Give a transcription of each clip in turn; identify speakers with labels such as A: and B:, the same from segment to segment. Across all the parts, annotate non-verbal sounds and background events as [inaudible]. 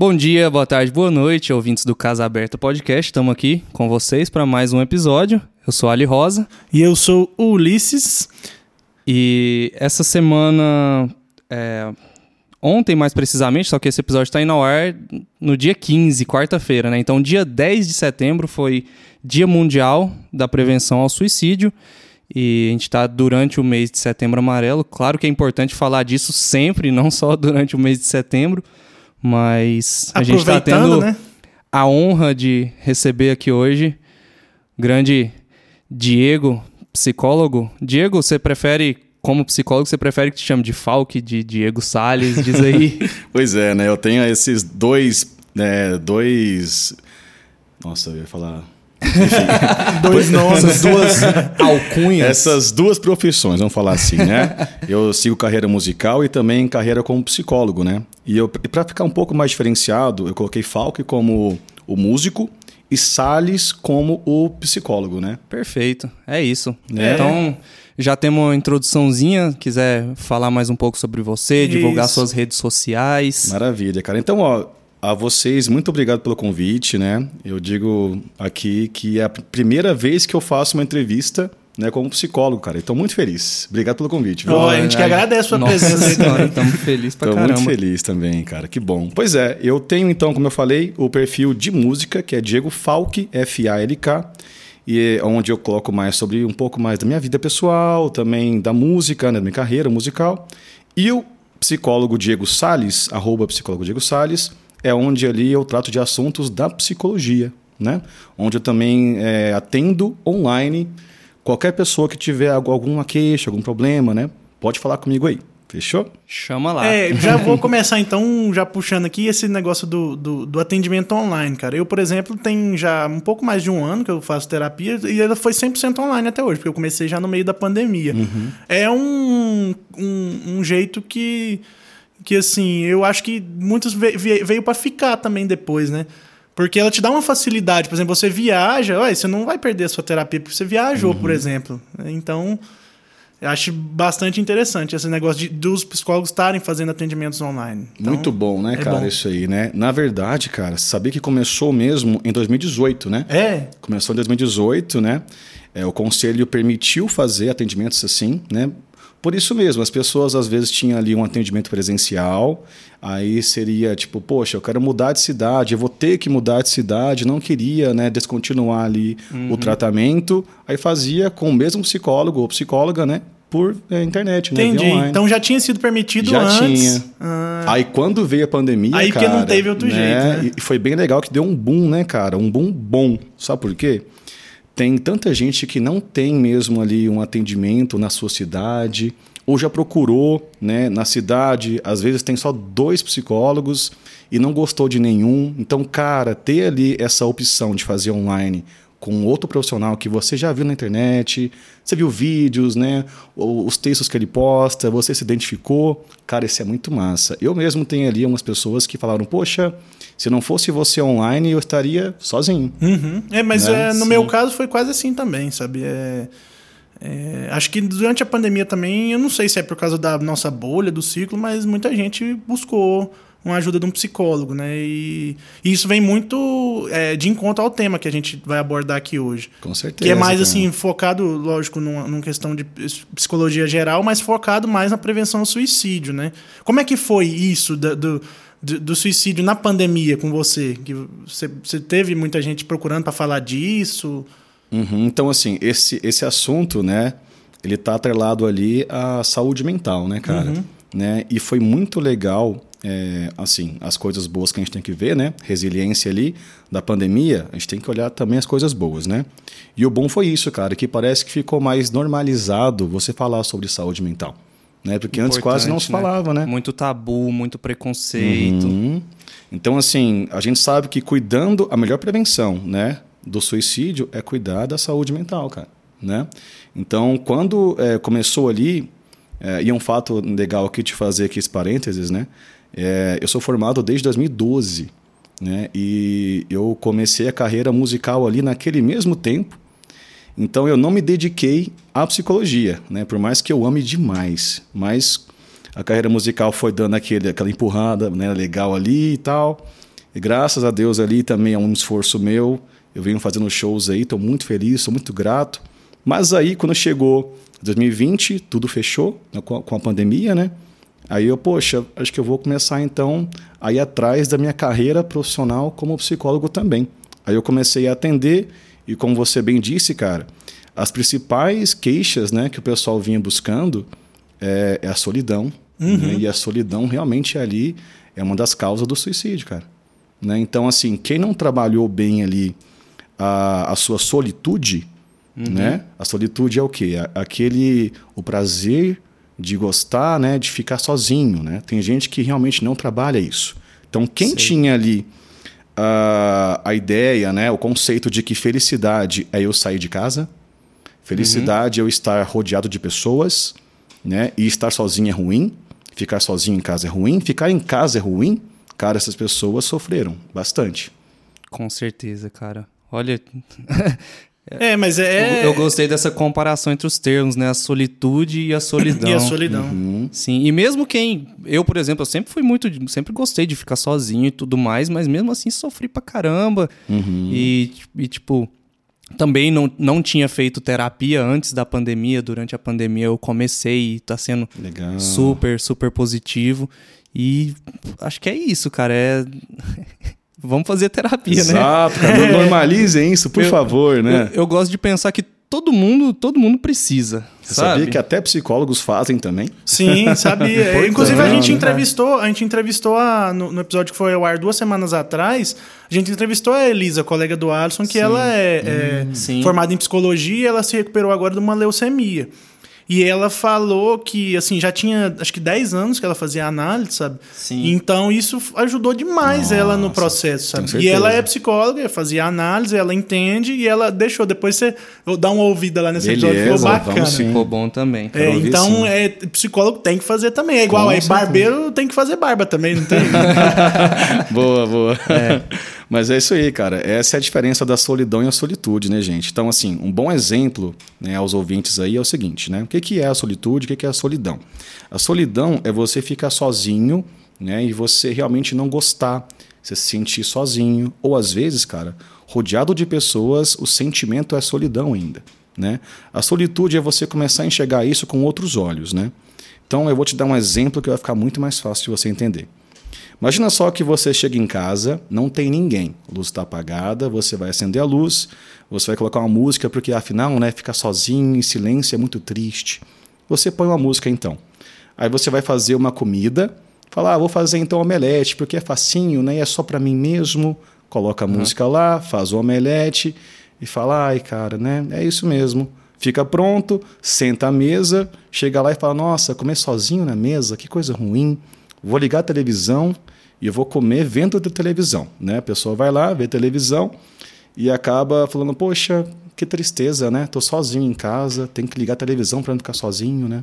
A: Bom dia, boa tarde, boa noite, ouvintes do Casa Aberta Podcast. Estamos aqui com vocês para mais um episódio. Eu sou Ali Rosa.
B: E eu sou o Ulisses.
A: E essa semana, é, ontem mais precisamente, só que esse episódio está indo ao ar no dia 15, quarta-feira, né? Então, dia 10 de setembro foi Dia Mundial da Prevenção ao Suicídio. E a gente está durante o mês de setembro amarelo. Claro que é importante falar disso sempre, [laughs] não só durante o mês de setembro. Mas a gente está tendo né? a honra de receber aqui hoje grande Diego, psicólogo. Diego, você prefere, como psicólogo, você prefere que te chame de Falk, de Diego Sales? Diz aí. [laughs]
C: pois é, né? Eu tenho esses dois. Né, dois. Nossa, eu ia falar.
B: Dois [laughs] nomes, essas duas
C: alcunhas. Essas duas profissões, vamos falar assim, né? Eu sigo carreira musical e também carreira como psicólogo, né? E, eu, e para ficar um pouco mais diferenciado, eu coloquei Falk como o músico e Salles como o psicólogo, né?
A: Perfeito, é isso. É. Então, já temos uma introduçãozinha, quiser falar mais um pouco sobre você, isso. divulgar suas redes sociais.
C: Maravilha, cara. Então, ó, a vocês, muito obrigado pelo convite, né? Eu digo aqui que é a primeira vez que eu faço uma entrevista né, como psicólogo, cara. Estou muito feliz. Obrigado pelo convite.
B: Oh, a gente que agradece a sua Nossa presença.
A: Estamos felizes pra Tô caramba.
C: muito feliz também, cara. Que bom. Pois é, eu tenho então, como eu falei, o perfil de música, que é Diego Falk, F-A-L-K, e é onde eu coloco mais sobre um pouco mais da minha vida pessoal, também da música, né, da minha carreira musical. E o psicólogo Diego Sales, arroba psicólogo Diego Sales, é onde ali eu trato de assuntos da psicologia, né? Onde eu também é, atendo online qualquer pessoa que tiver alguma queixa, algum problema, né? Pode falar comigo aí. Fechou?
A: Chama lá.
B: É, já vou começar então, já puxando aqui esse negócio do, do, do, atendimento online, cara. Eu, por exemplo, tem já um pouco mais de um ano que eu faço terapia e ela foi 100% online até hoje, porque eu comecei já no meio da pandemia. Uhum. É um, um, um jeito que que assim, eu acho que muitos veio para ficar também depois, né? Porque ela te dá uma facilidade. Por exemplo, você viaja, ué, você não vai perder a sua terapia porque você viajou, uhum. por exemplo. Então, eu acho bastante interessante esse negócio de, dos psicólogos estarem fazendo atendimentos online.
C: Então, Muito bom, né, é cara, bom. isso aí, né? Na verdade, cara, sabia que começou mesmo em 2018, né?
B: É.
C: Começou em 2018, né? É, o conselho permitiu fazer atendimentos assim, né? Por isso mesmo, as pessoas às vezes tinham ali um atendimento presencial, aí seria tipo, poxa, eu quero mudar de cidade, eu vou ter que mudar de cidade, não queria né, descontinuar ali uhum. o tratamento, aí fazia com o mesmo psicólogo ou psicóloga, né? Por é, internet,
B: né? Entendi. Então já tinha sido permitido
C: já
B: antes.
C: Tinha. Ah. Aí quando veio a pandemia,
B: aí
C: cara...
B: Que não teve outro
C: né,
B: jeito,
C: né? E foi bem legal que deu um boom, né, cara? Um boom bom. Sabe por quê? Tem tanta gente que não tem mesmo ali um atendimento na sua cidade, ou já procurou né, na cidade, às vezes tem só dois psicólogos e não gostou de nenhum. Então, cara, ter ali essa opção de fazer online com outro profissional que você já viu na internet, você viu vídeos, né, os textos que ele posta, você se identificou, cara, isso é muito massa. Eu mesmo tenho ali umas pessoas que falaram, poxa, se não fosse você online, eu estaria sozinho.
B: Uhum. É, mas né? é, no Sim. meu caso foi quase assim também, sabe? É, é, acho que durante a pandemia também, eu não sei se é por causa da nossa bolha, do ciclo, mas muita gente buscou uma ajuda de um psicólogo, né? E, e isso vem muito é, de encontro ao tema que a gente vai abordar aqui hoje.
C: Com certeza.
B: Que é mais assim, focado, lógico, numa, numa questão de psicologia geral, mas focado mais na prevenção ao suicídio, né? Como é que foi isso do, do do, do, suicídio na pandemia com você? Que você, você teve muita gente procurando para falar disso?
C: Uhum, então, assim, esse, esse assunto, né? Ele tá atrelado ali à saúde mental, né, cara? Uhum. Né? E foi muito legal, é, assim, as coisas boas que a gente tem que ver, né? Resiliência ali da pandemia, a gente tem que olhar também as coisas boas, né? E o bom foi isso, cara, que parece que ficou mais normalizado você falar sobre saúde mental né? Porque antes quase não se né? falava, né?
A: Muito tabu, muito preconceito. Uhum.
C: Então, assim, a gente sabe que cuidando, a melhor prevenção, né? Do suicídio é cuidar da saúde mental, cara, né? Então, quando é, começou ali, é, e é um fato legal aqui te fazer aqui esse parênteses, né? É, eu sou formado desde 2012, né? E eu comecei a carreira musical ali naquele mesmo tempo, então eu não me dediquei à psicologia, né? Por mais que eu ame demais, mas a carreira musical foi dando aquele, aquela empurrada, né? Legal ali e tal. E graças a Deus ali também é um esforço meu. Eu venho fazendo shows aí, estou muito feliz, sou muito grato. Mas aí, quando chegou 2020, tudo fechou né, com a pandemia, né? Aí eu, poxa, acho que eu vou começar então a ir atrás da minha carreira profissional como psicólogo também. Aí eu comecei a atender e como você bem disse, cara, as principais queixas, né, que o pessoal vinha buscando é, é a solidão. Uhum. Né? E a solidão realmente ali é uma das causas do suicídio, cara. Né? Então, assim, quem não trabalhou bem ali a, a sua solitude, uhum. né? A solitude é o quê? Aquele o prazer de gostar, né, de ficar sozinho, né? Tem gente que realmente não trabalha isso. Então, quem Sei. tinha ali a, a ideia, né, o conceito de que felicidade é eu sair de casa, felicidade uhum. é eu estar rodeado de pessoas, né, e estar sozinho é ruim, ficar sozinho em casa é ruim, ficar em casa é ruim, cara, essas pessoas sofreram bastante.
A: Com certeza, cara. Olha,
B: É, mas é.
A: Eu, eu, gostei dessa comparação entre os termos, né? A solitude e a solidão.
B: e a solidão.
A: Uhum. Sim. E mesmo quem. Eu, por exemplo, eu sempre fui muito. Sempre gostei de ficar sozinho e tudo mais, mas mesmo assim sofri pra caramba. Uhum. E, e, tipo. Também não, não tinha feito terapia antes da pandemia. Durante a pandemia eu comecei e tá sendo Legal. super, super positivo. E acho que é isso, cara. É. [laughs] vamos fazer terapia,
C: Exato,
A: né?
C: Exato, cara. [laughs] Normalizem isso, por
A: eu,
C: favor, né?
A: Eu, eu, gosto de pensar que todo mundo, todo mundo precisa. Você sabe?
C: sabia que até psicólogos fazem também?
B: Sim, [laughs] sabia. Inclusive a gente entrevistou, a gente entrevistou a, no, no, episódio que foi ao ar duas semanas atrás, a gente entrevistou a Elisa, colega do Alisson, que sim. ela é, hum, é formada em psicologia e ela se recuperou agora de uma leucemia. E ela falou que, assim, já tinha acho que 10 anos que ela fazia análise, sabe? Sim. Então isso ajudou demais Nossa, ela no processo, sabe? E ela é psicóloga, fazia análise, ela entende e ela deixou. Depois você dá uma ouvida lá nesse Beleza, episódio, ficou bacana.
A: Ficou bom também.
B: É, então, é, psicólogo tem que fazer também. É igual aí, barbeiro tem que fazer barba também, não tem? [laughs]
C: boa, boa. É. [laughs] Mas é isso aí, cara. Essa é a diferença da solidão e a solitude, né, gente? Então, assim, um bom exemplo né, aos ouvintes aí é o seguinte, né? O que, que é a solitude? O que, que é a solidão? A solidão é você ficar sozinho né, e você realmente não gostar, você se sentir sozinho. Ou às vezes, cara, rodeado de pessoas, o sentimento é solidão ainda. Né? A solitude é você começar a enxergar isso com outros olhos. Né? Então, eu vou te dar um exemplo que vai ficar muito mais fácil de você entender. Imagina só que você chega em casa, não tem ninguém, a luz está apagada, você vai acender a luz, você vai colocar uma música, porque afinal, né, ficar sozinho, em silêncio é muito triste. Você põe uma música então. Aí você vai fazer uma comida, fala, ah, vou fazer então omelete, porque é facinho, né, e é só para mim mesmo. Coloca a uhum. música lá, faz o omelete e fala, ai cara, né, é isso mesmo. Fica pronto, senta à mesa, chega lá e fala, nossa, comer sozinho na mesa, que coisa ruim vou ligar a televisão e eu vou comer vendo a televisão. Né? A pessoa vai lá, vê televisão e acaba falando, poxa, que tristeza, né? Tô sozinho em casa, tenho que ligar a televisão para não ficar sozinho, né?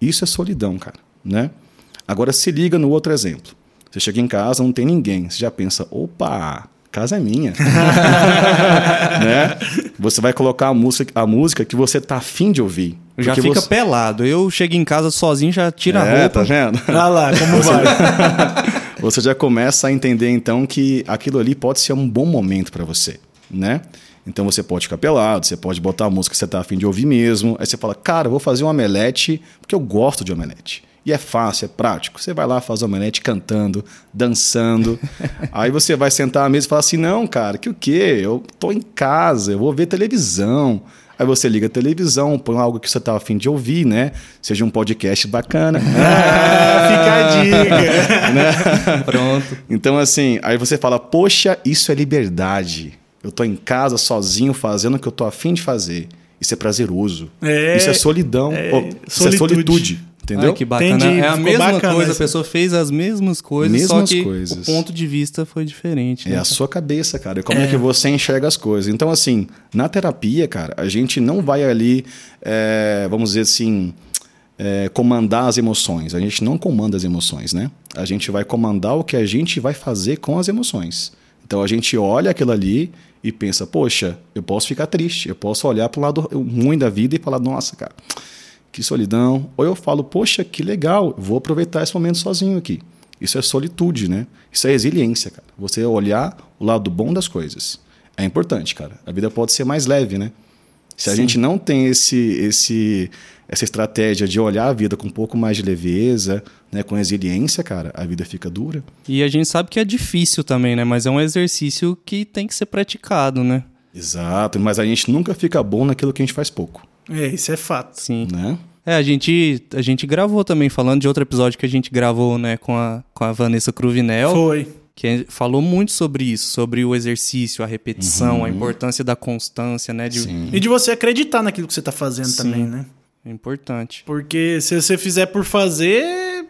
C: Isso é solidão, cara, né? Agora se liga no outro exemplo. Você chega em casa, não tem ninguém, você já pensa, opa, casa é minha. [laughs] né? Você vai colocar a música, a música que você tá afim de ouvir.
A: Já fica
C: você...
A: pelado. Eu chego em casa sozinho, já tira é, a roupa.
C: tá vendo?
B: Olha lá, como vai. [laughs]
C: você já começa a entender então que aquilo ali pode ser um bom momento para você, né? Então você pode ficar pelado, você pode botar a música que você tá afim de ouvir mesmo. Aí você fala, cara, vou fazer um omelete porque eu gosto de omelete. E é fácil, é prático. Você vai lá, faz omelete cantando, dançando. [laughs] Aí você vai sentar à mesa e falar assim: não, cara, que o quê? Eu tô em casa, eu vou ver televisão. Aí você liga a televisão, põe algo que você tá afim de ouvir, né? Seja um podcast bacana. [laughs]
B: ah, fica a dica.
C: né? [laughs] Pronto. Então, assim, aí você fala: poxa, isso é liberdade. Eu tô em casa sozinho fazendo o que eu tô afim de fazer. Isso é prazeroso. É, isso é solidão. É, oh, isso solitude. é solitude. Entendeu? Ai,
A: que bacana. Entendi, é a mesma coisa, a pessoa fez as mesmas coisas, mesmas só que coisas. o ponto de vista foi diferente.
C: Né? É a sua cabeça, cara. Como é. é. que você enxerga as coisas. Então, assim, na terapia, cara, a gente não vai ali, é, vamos dizer assim, é, comandar as emoções. A gente não comanda as emoções, né? A gente vai comandar o que a gente vai fazer com as emoções. Então a gente olha aquilo ali e pensa, poxa, eu posso ficar triste, eu posso olhar para o lado ruim da vida e falar, nossa, cara que solidão. Ou eu falo, poxa, que legal, vou aproveitar esse momento sozinho aqui. Isso é solitude, né? Isso é resiliência, cara. Você olhar o lado bom das coisas. É importante, cara. A vida pode ser mais leve, né? Se a
A: Sim.
C: gente não tem esse, esse, essa estratégia de olhar a vida com um pouco mais de leveza, né, com resiliência, cara, a vida fica dura.
A: E a gente sabe que é difícil também, né? Mas é um exercício que tem que ser praticado, né?
C: Exato, mas a gente nunca fica bom naquilo que a gente faz pouco,
B: É, isso é fato.
A: Sim.
C: né?
A: É, a gente, a gente gravou também, falando de outro episódio que a gente gravou, né, com a, com a Vanessa Cruvinel,
B: Foi.
A: que falou muito sobre isso, sobre o exercício, a repetição, a importância da constância, né? De,
C: Sim.
B: E de você acreditar naquilo que você tá fazendo
A: Sim.
B: também, né?
A: É importante.
B: Porque se você fizer por fazer,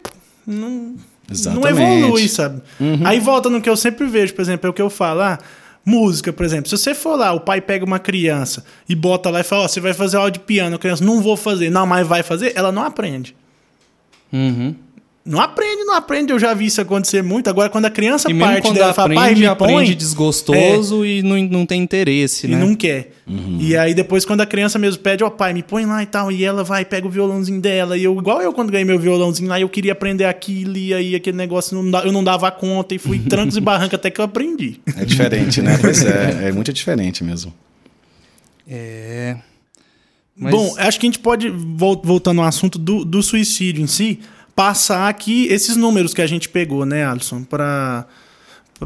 B: não, não
C: Exatamente.
B: evolui, sabe? Aí volta no que eu sempre vejo, por exemplo, é o que eu falo, ah, música, por exemplo. Se você for lá, o pai pega uma criança e bota lá e fala, ó, você vai fazer aula de piano, a criança, não vou fazer, não, mas vai fazer, ela não aprende.
A: Uhum.
B: Não aprende, não aprende. Eu já vi isso acontecer muito. Agora, quando a criança
A: E
B: parte
A: quando
B: dela e fala, pai,
A: aprende,
B: me
A: aprende
B: põe,
A: desgostoso e não, não tem interesse,
B: e
A: né?
B: não quer. E aí depois, quando a criança mesmo pede, ó pai, me põe lá e tal, e ela vai, pega o violãozinho dela, e eu, igual eu quando ganhei meu violãozinho lá, eu queria aprender aquilo, e aí aquele negócio, não eu não dava conta, e fui [laughs] trancos e barranca até que eu aprendi.
C: É diferente, né? [laughs] Pois é, é muito diferente mesmo.
A: É. Mas-
B: Bom, acho que a gente pode, vol- voltando ao assunto do, do suicídio em si, passar aqui esses números que a gente pegou, né, Alisson, pra,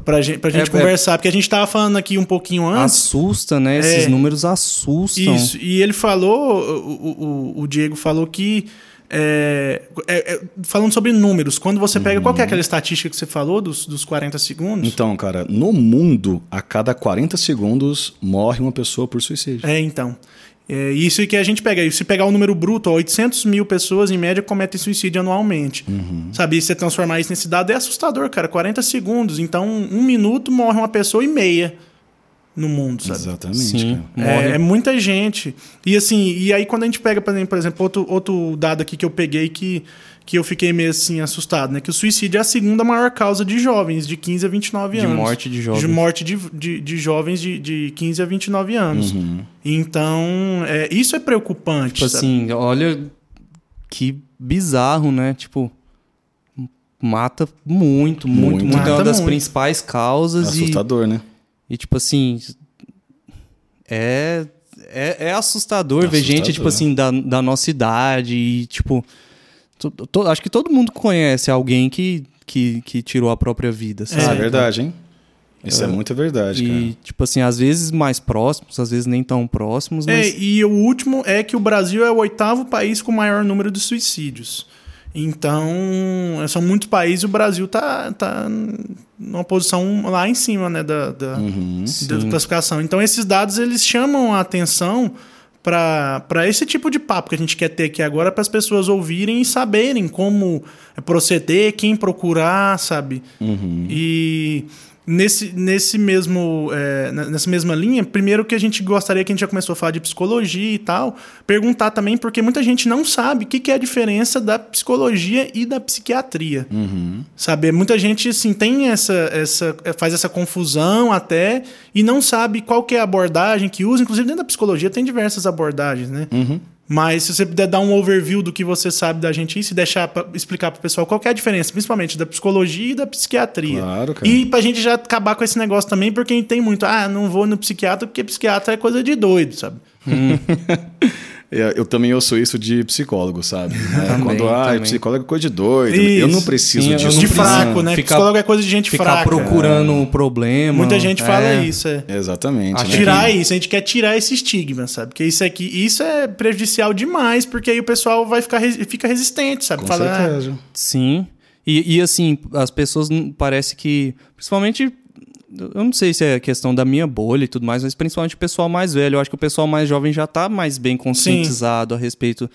B: pra gente, pra gente
A: É, é-
B: conversar, porque a gente tava falando aqui um pouquinho antes.
A: assusta, né? Esses
B: É.
A: números assustam.
B: Isso, e ele falou, o, o, o Diego falou que. é, é, é, falando sobre números, quando você pega. Qual que é aquela estatística que você falou dos, dos 40 segundos?
C: Então, cara, no mundo, a cada 40 segundos morre uma pessoa por suicídio.
B: É, então. É isso que a gente pega. Se pegar o número bruto, ó, 800 mil pessoas em média cometem suicídio anualmente. Sabe? E você transformar isso nesse dado é assustador, cara. 40 segundos. Então, um minuto morre uma pessoa e meia no mundo, sabe?
C: Exatamente,
A: Sim.
B: É, é muita gente. E assim, e aí quando a gente pega, por exemplo, outro, outro dado aqui que eu peguei que, que eu fiquei meio assim assustado, né? Que o suicídio é a segunda maior causa de jovens de 15 a 29
A: De
B: anos.
A: morte de jovens.
B: De morte de, de, de jovens de, de 15 a 29 anos.
C: Uhum.
B: Então, é, isso é preocupante.
A: Tipo
B: sabe?
A: assim, olha que bizarro, né? Tipo, mata muito, muito,
C: Muito.
A: muito. é uma das
B: muito.
A: principais causas. E,
C: Assustador, né?
A: E, tipo assim, é, é, é assustador ver
C: Assustador.
A: gente, tipo assim, da, da nossa idade e, tipo, to- to- acho que todo mundo conhece alguém que, que, que tirou a própria vida,
C: Isso é
A: sabe?
C: verdade, hein? Isso é, muita verdade, cara.
A: E, tipo assim, às vezes mais próximos, às vezes nem tão próximos, mas...
B: É, e o último é que o Brasil é o oitavo país com maior número de suicídios. Então, são muitos países e o Brasil tá, tá numa posição lá em cima, né, da, da,
C: Uhum.
B: da classificação. Então, esses dados, eles chamam a atenção para esse tipo de papo que a gente quer ter aqui agora, para as pessoas ouvirem e saberem como proceder, quem procurar, sabe?
C: Uhum.
B: E nesse, nesse mesmo, é, nessa mesma linha, primeiro que a gente gostaria que a gente já começou a falar de psicologia e tal, perguntar também, porque muita gente não sabe o que, que é a diferença da psicologia e da psiquiatria.
C: Uhum.
B: Sabe? Muita gente assim, tem essa, essa, faz essa confusão até e não sabe qual que é a abordagem que usa. Inclusive, dentro da psicologia tem diversas abordagens, né?
C: Uhum.
B: Mas se você puder dar um overview do que você sabe da gente e se deixar pra explicar pro pessoal qual que é a diferença, principalmente da psicologia e da psiquiatria.
C: Claro, cara.
B: E pra gente já acabar com esse negócio também, porque a gente tem muito, ah, não vou no psiquiatra porque psiquiatra é coisa de doido, sabe?
C: Eu, [laughs] eu também ouço isso de psicólogo, sabe? É,
A: Também,
C: Quando, ah,
A: também.
C: psicólogo é coisa de doido.
B: Isso.
C: Eu não preciso
A: Sim,
C: disso.
B: de fraco, né?
A: ficar-
B: Psicólogo é coisa de gente
A: Ficar
B: fraca.
A: procurando o problema.
B: Muita gente fala
A: é.
B: isso, é.
C: Exatamente. Né?
B: Tirar isso, a gente quer tirar esse estigma, sabe? Porque isso aqui, isso é prejudicial demais, porque aí o pessoal vai ficar resi- fica resistente, sabe?
C: Com
B: Fala, ah,
C: certeza.
A: Sim. E, e assim, as pessoas não- parece que. Principalmente. Eu não sei se é questão da minha bolha e tudo mais, mas principalmente o pessoal mais velho. Eu acho que o pessoal mais jovem já tá mais bem conscientizado a respeito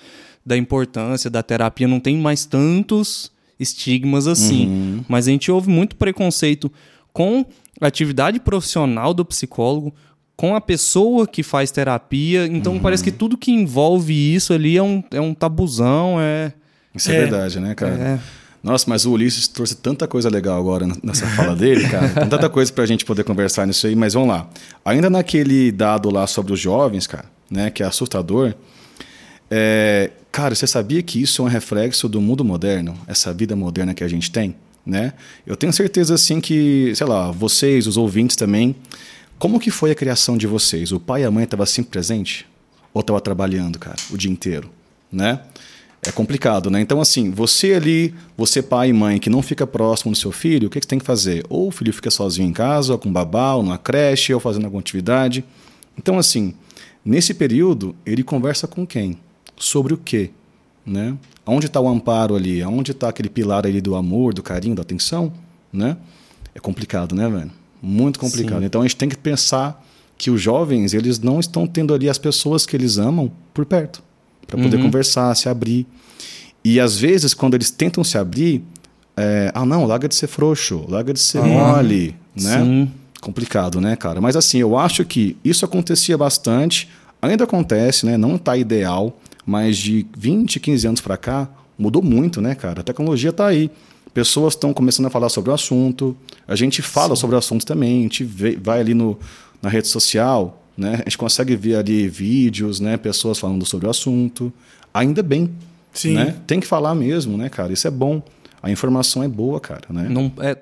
A: da importância da terapia. Não tem mais tantos estigmas assim. Mas a gente ouve muito preconceito com a atividade profissional do psicólogo, com a pessoa que faz terapia. Então parece que tudo que envolve isso ali é um, é um tabuzão, é.
C: Isso é,
B: É.
C: verdade, né, cara?
A: é
C: Nossa, mas o Ulisses trouxe tanta coisa legal agora nessa fala dele, cara. Tem tanta [laughs] coisa pra gente poder conversar nisso aí, mas vamos lá. Ainda naquele dado lá sobre os jovens, cara, né, que é assustador. é, cara, você sabia que isso é um reflexo do mundo moderno, essa vida moderna que a gente tem? né? Eu tenho certeza assim que, sei lá, vocês, os ouvintes também, como que foi a criação de vocês? O pai e a mãe estavam sempre presente ou estava trabalhando, cara, o dia inteiro, né? É complicado, né? Então, assim, você ali, você pai e mãe que não fica próximo do seu filho, o que, que você tem que fazer? Ou o filho fica sozinho em casa, ou com babá, ou numa creche, ou fazendo alguma atividade. Então, assim, nesse período, ele conversa com quem? Sobre o quê? Né? Onde está o amparo ali? Onde está aquele pilar ali do amor, do carinho, da atenção? Né? É complicado, né, velho? Muito complicado. Sim. Então, a gente tem que pensar que os jovens, eles não estão tendo ali as pessoas que eles amam por perto para poder uhum. conversar, se abrir. E às vezes, quando eles tentam se abrir, é, ah, não, larga de ser frouxo, larga de ser uhum. mole, né? Sim. Complicado, né, cara? Mas assim, eu acho que isso acontecia bastante, ainda acontece, né? Não está ideal, mas de 20, 15 anos para cá, mudou muito, né, cara? A tecnologia está aí. Pessoas estão começando a falar sobre o assunto, a gente fala Sim. sobre o assunto também, a gente vê, vai ali no, na rede social, né? A gente consegue ver ali vídeos, né? Pessoas falando sobre o assunto. Ainda bem. Sim. Né? Tem que falar mesmo, né, cara? Isso é bom. A informação é boa, cara, né?
A: Não, é,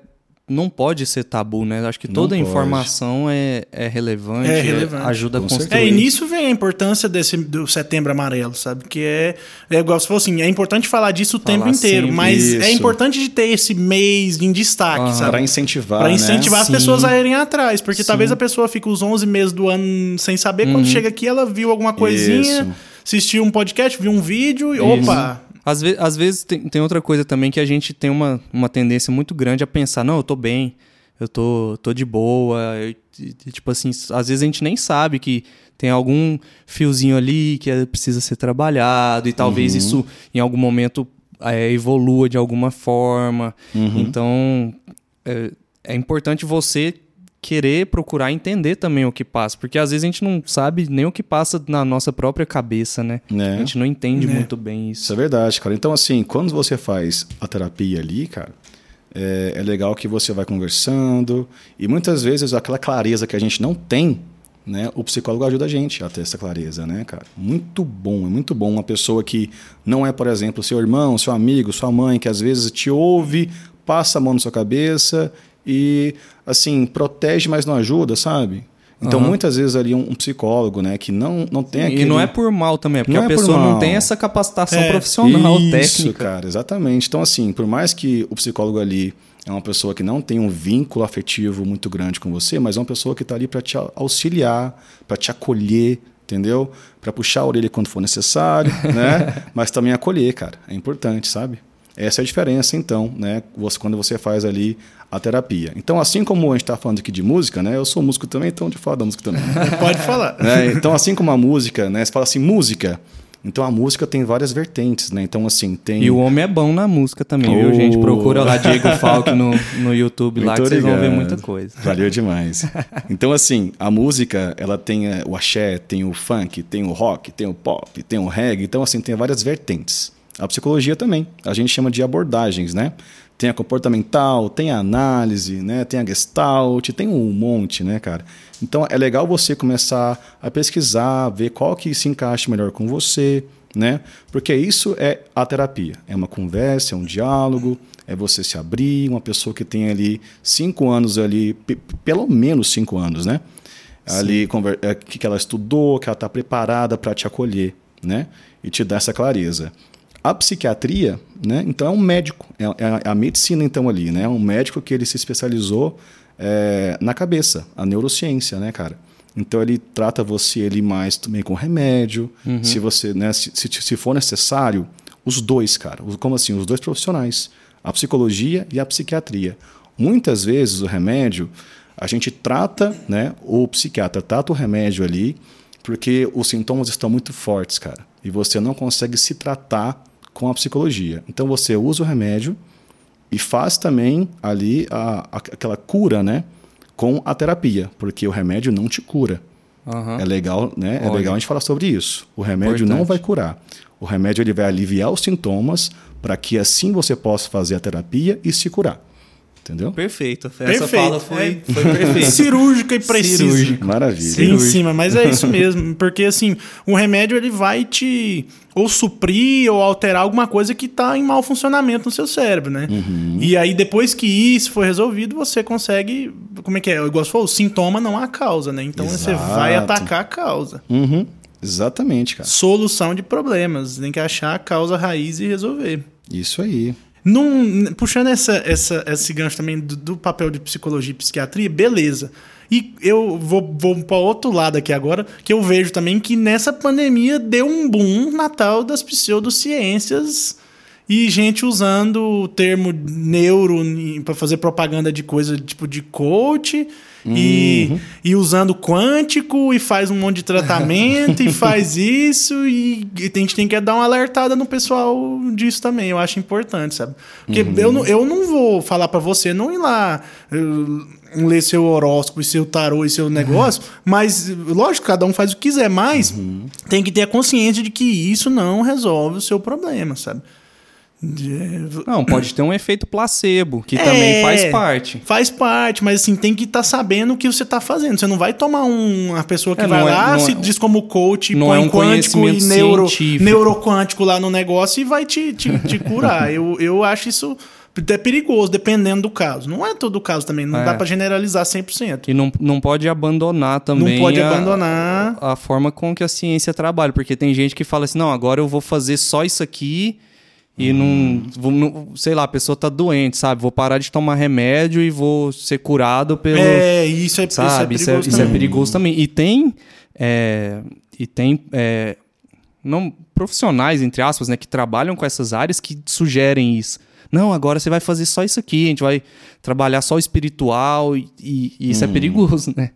A: não pode ser tabu, né? Acho que toda informação é, é relevante, é relevante. ajuda Com a construir.
B: É, e nisso vem a importância desse do setembro amarelo, sabe? Que é, é igual você falou assim, é importante falar disso o falar tempo inteiro, mas isso. é importante de ter esse mês em destaque, uhum. sabe?
C: Para incentivar,
B: Para incentivar né? as sim. pessoas a irem atrás, porque sim. talvez a pessoa fique os 11 meses do ano sem saber, uhum. quando chega aqui ela viu alguma coisinha, isso. assistiu um podcast, viu um vídeo e opa,
A: às, ve às vezes tem, tem, outra coisa também que a gente tem uma, uma tendência muito grande a pensar, não, eu tô bem, eu tô, tô de boa. Eu, tipo assim, às vezes a gente nem sabe que tem algum fiozinho ali que é, precisa ser trabalhado e talvez uhum. isso em algum momento é, evolua de alguma forma. Uhum. Então é, é importante você querer procurar entender também o que passa, porque às vezes a gente não sabe nem o que passa na nossa própria cabeça, né? É. A gente não entende é. muito bem isso.
C: Isso é verdade, cara. Então, assim, quando você faz a terapia ali, cara, é, é legal que você vai conversando e muitas vezes aquela clareza que a gente não tem, né? O psicólogo ajuda a gente a ter essa clareza, né, cara? Muito bom, é muito bom uma pessoa que não é, por exemplo, seu irmão, seu amigo, sua mãe, que às vezes te ouve, passa a mão na sua cabeça e assim protege, mas não ajuda, sabe? Então, uhum. muitas vezes ali um, um, psicólogo, né, que não, não tem aquele...
A: E não é por mal também, é porque não a é pessoa não tem essa capacitação é, profissional, isso, técnica.
C: cara, exatamente. Então, assim, por mais que o psicólogo ali é uma pessoa que não tem um vínculo afetivo muito grande com você, mas é uma pessoa que está ali para te auxiliar, para te acolher, entendeu? Para puxar a orelha quando for necessário, [laughs] né? Mas também acolher, cara. É importante, sabe? Essa é a diferença, então, né? Você, quando você faz ali a terapia. Então, assim como a gente está falando aqui de música, né? Eu sou músico também, então de falar da música também. [laughs]
B: Pode falar.
C: Né? Então, assim como a música, né? Você fala assim, música. Então a música tem várias vertentes, né? Então, assim, tem.
A: E o homem é bom na música também, oh. viu, gente? Procura lá Diego Falk no, no YouTube lá que vocês vão ver muita coisa.
C: Valeu demais. Então, assim, a música, ela tem eh, o axé, tem o funk, tem o rock, tem o pop, tem o reggae. Então, assim, tem várias vertentes. A psicologia também. A gente chama de abordagens, né? Tem a comportamental, tem a análise, né? tem a gestalt, tem um monte, né, cara? Então é legal você começar a pesquisar, ver qual que se encaixa melhor com você, né? Porque isso é a terapia. É uma conversa, é um diálogo, é você se abrir, uma pessoa que tem ali cinco anos ali, pelo menos cinco anos, né? Ali é, que ela estudou, que ela está preparada para te acolher, né? E te dar essa clareza. A psiquiatria, né, então é um médico, é, é a medicina então ali, né, é um médico que ele se especializou é, na cabeça, a neurociência, né, cara. Então ele trata você ele mais também com remédio, uhum. se você, né, se, se, se, for necessário, os dois, cara, como assim, os dois profissionais, a psicologia e a psiquiatria. Muitas vezes o remédio a gente trata, né, o psiquiatra trata o remédio ali porque os sintomas estão muito fortes, cara, e você não consegue se tratar com a psicologia. Então você usa o remédio e faz também ali a, a, aquela cura, né? Com a terapia, porque o remédio não te cura. Uhum. É legal, né? É legal a gente falar sobre isso. O remédio Importante. não vai curar. O remédio ele vai aliviar os sintomas para que assim você possa fazer a terapia e se curar. Entendeu?
A: Perfeito. Essa
B: Perfeito.
A: fala foi,
B: É.
A: foi perfeita.
B: Cirúrgica e precisa.
A: Cirúrgica.
C: Maravilha.
B: Sim, em
A: Cirúrgico.
B: cima, mas é isso mesmo, porque assim, o remédio ele vai te ou suprir ou alterar alguma coisa que está em mau funcionamento no seu cérebro, né?
C: Uhum.
B: E aí depois que isso for resolvido, você consegue, como é que é? Igual você falou, o sintoma não há causa, né? Então você
C: Exato.
B: vai atacar a causa.
C: Uhum. Exatamente, cara.
B: Solução de problemas, tem que achar a causa raiz e resolver.
C: Isso aí.
B: Num- puxando essa, essa, esse gancho também do, do papel de psicologia e psiquiatria, beleza. E eu vou, vou para outro lado aqui agora, que eu vejo também que nessa pandemia deu um boom na tal das pseudociências e gente usando o termo neuro para fazer propaganda de coisa tipo de coach. E, e usando quântico e faz um monte de tratamento e [laughs] faz isso. E, e a gente tem que dar uma alertada no pessoal disso também, eu acho importante, sabe? Porque eu, não- eu não vou falar para você não ir lá eh, ler seu horóscopo e seu tarô e seu negócio, mas lógico, cada um faz o que quiser, mas tem que ter a consciência de que isso não resolve o seu problema, sabe? De-
A: Não, pode ter um efeito placebo, que
B: É,
A: também faz parte.
B: Faz parte, mas assim, tem que estar sabendo o que você está fazendo. Você não vai tomar um, uma pessoa que
A: É,
B: vai
A: é-
B: lá,
A: não
B: se
A: é-
B: diz como coach,
A: não
B: põe
A: é um
B: quântico e
A: conhecimento
B: neuro,
A: científico.
B: neuroquântico lá no negócio e vai te, te, te curar. [laughs] eu, eu acho isso até perigoso, dependendo do caso. Não é todo o caso também, não
A: É.
B: dá para generalizar 100%.
A: E não, não pode abandonar também
B: Não pode
A: a-
B: abandonar.
A: a forma com que a ciência trabalha. Porque tem gente que fala assim, não, agora eu vou fazer só isso aqui e não, vou- não- Sei lá, a pessoa tá doente, sabe? Vou parar de tomar remédio e vou ser curado pelo...
B: É, isso é, isso é
A: sabe? Isso é,
B: perigoso
A: isso é
B: também.
A: perigoso também. E tem, é, e tem é, não profissionais entre aspas, né, que trabalham com essas áreas que sugerem isso. Não, agora você vai fazer só isso aqui. A gente vai trabalhar só o espiritual e, e- e isso é perigoso, né?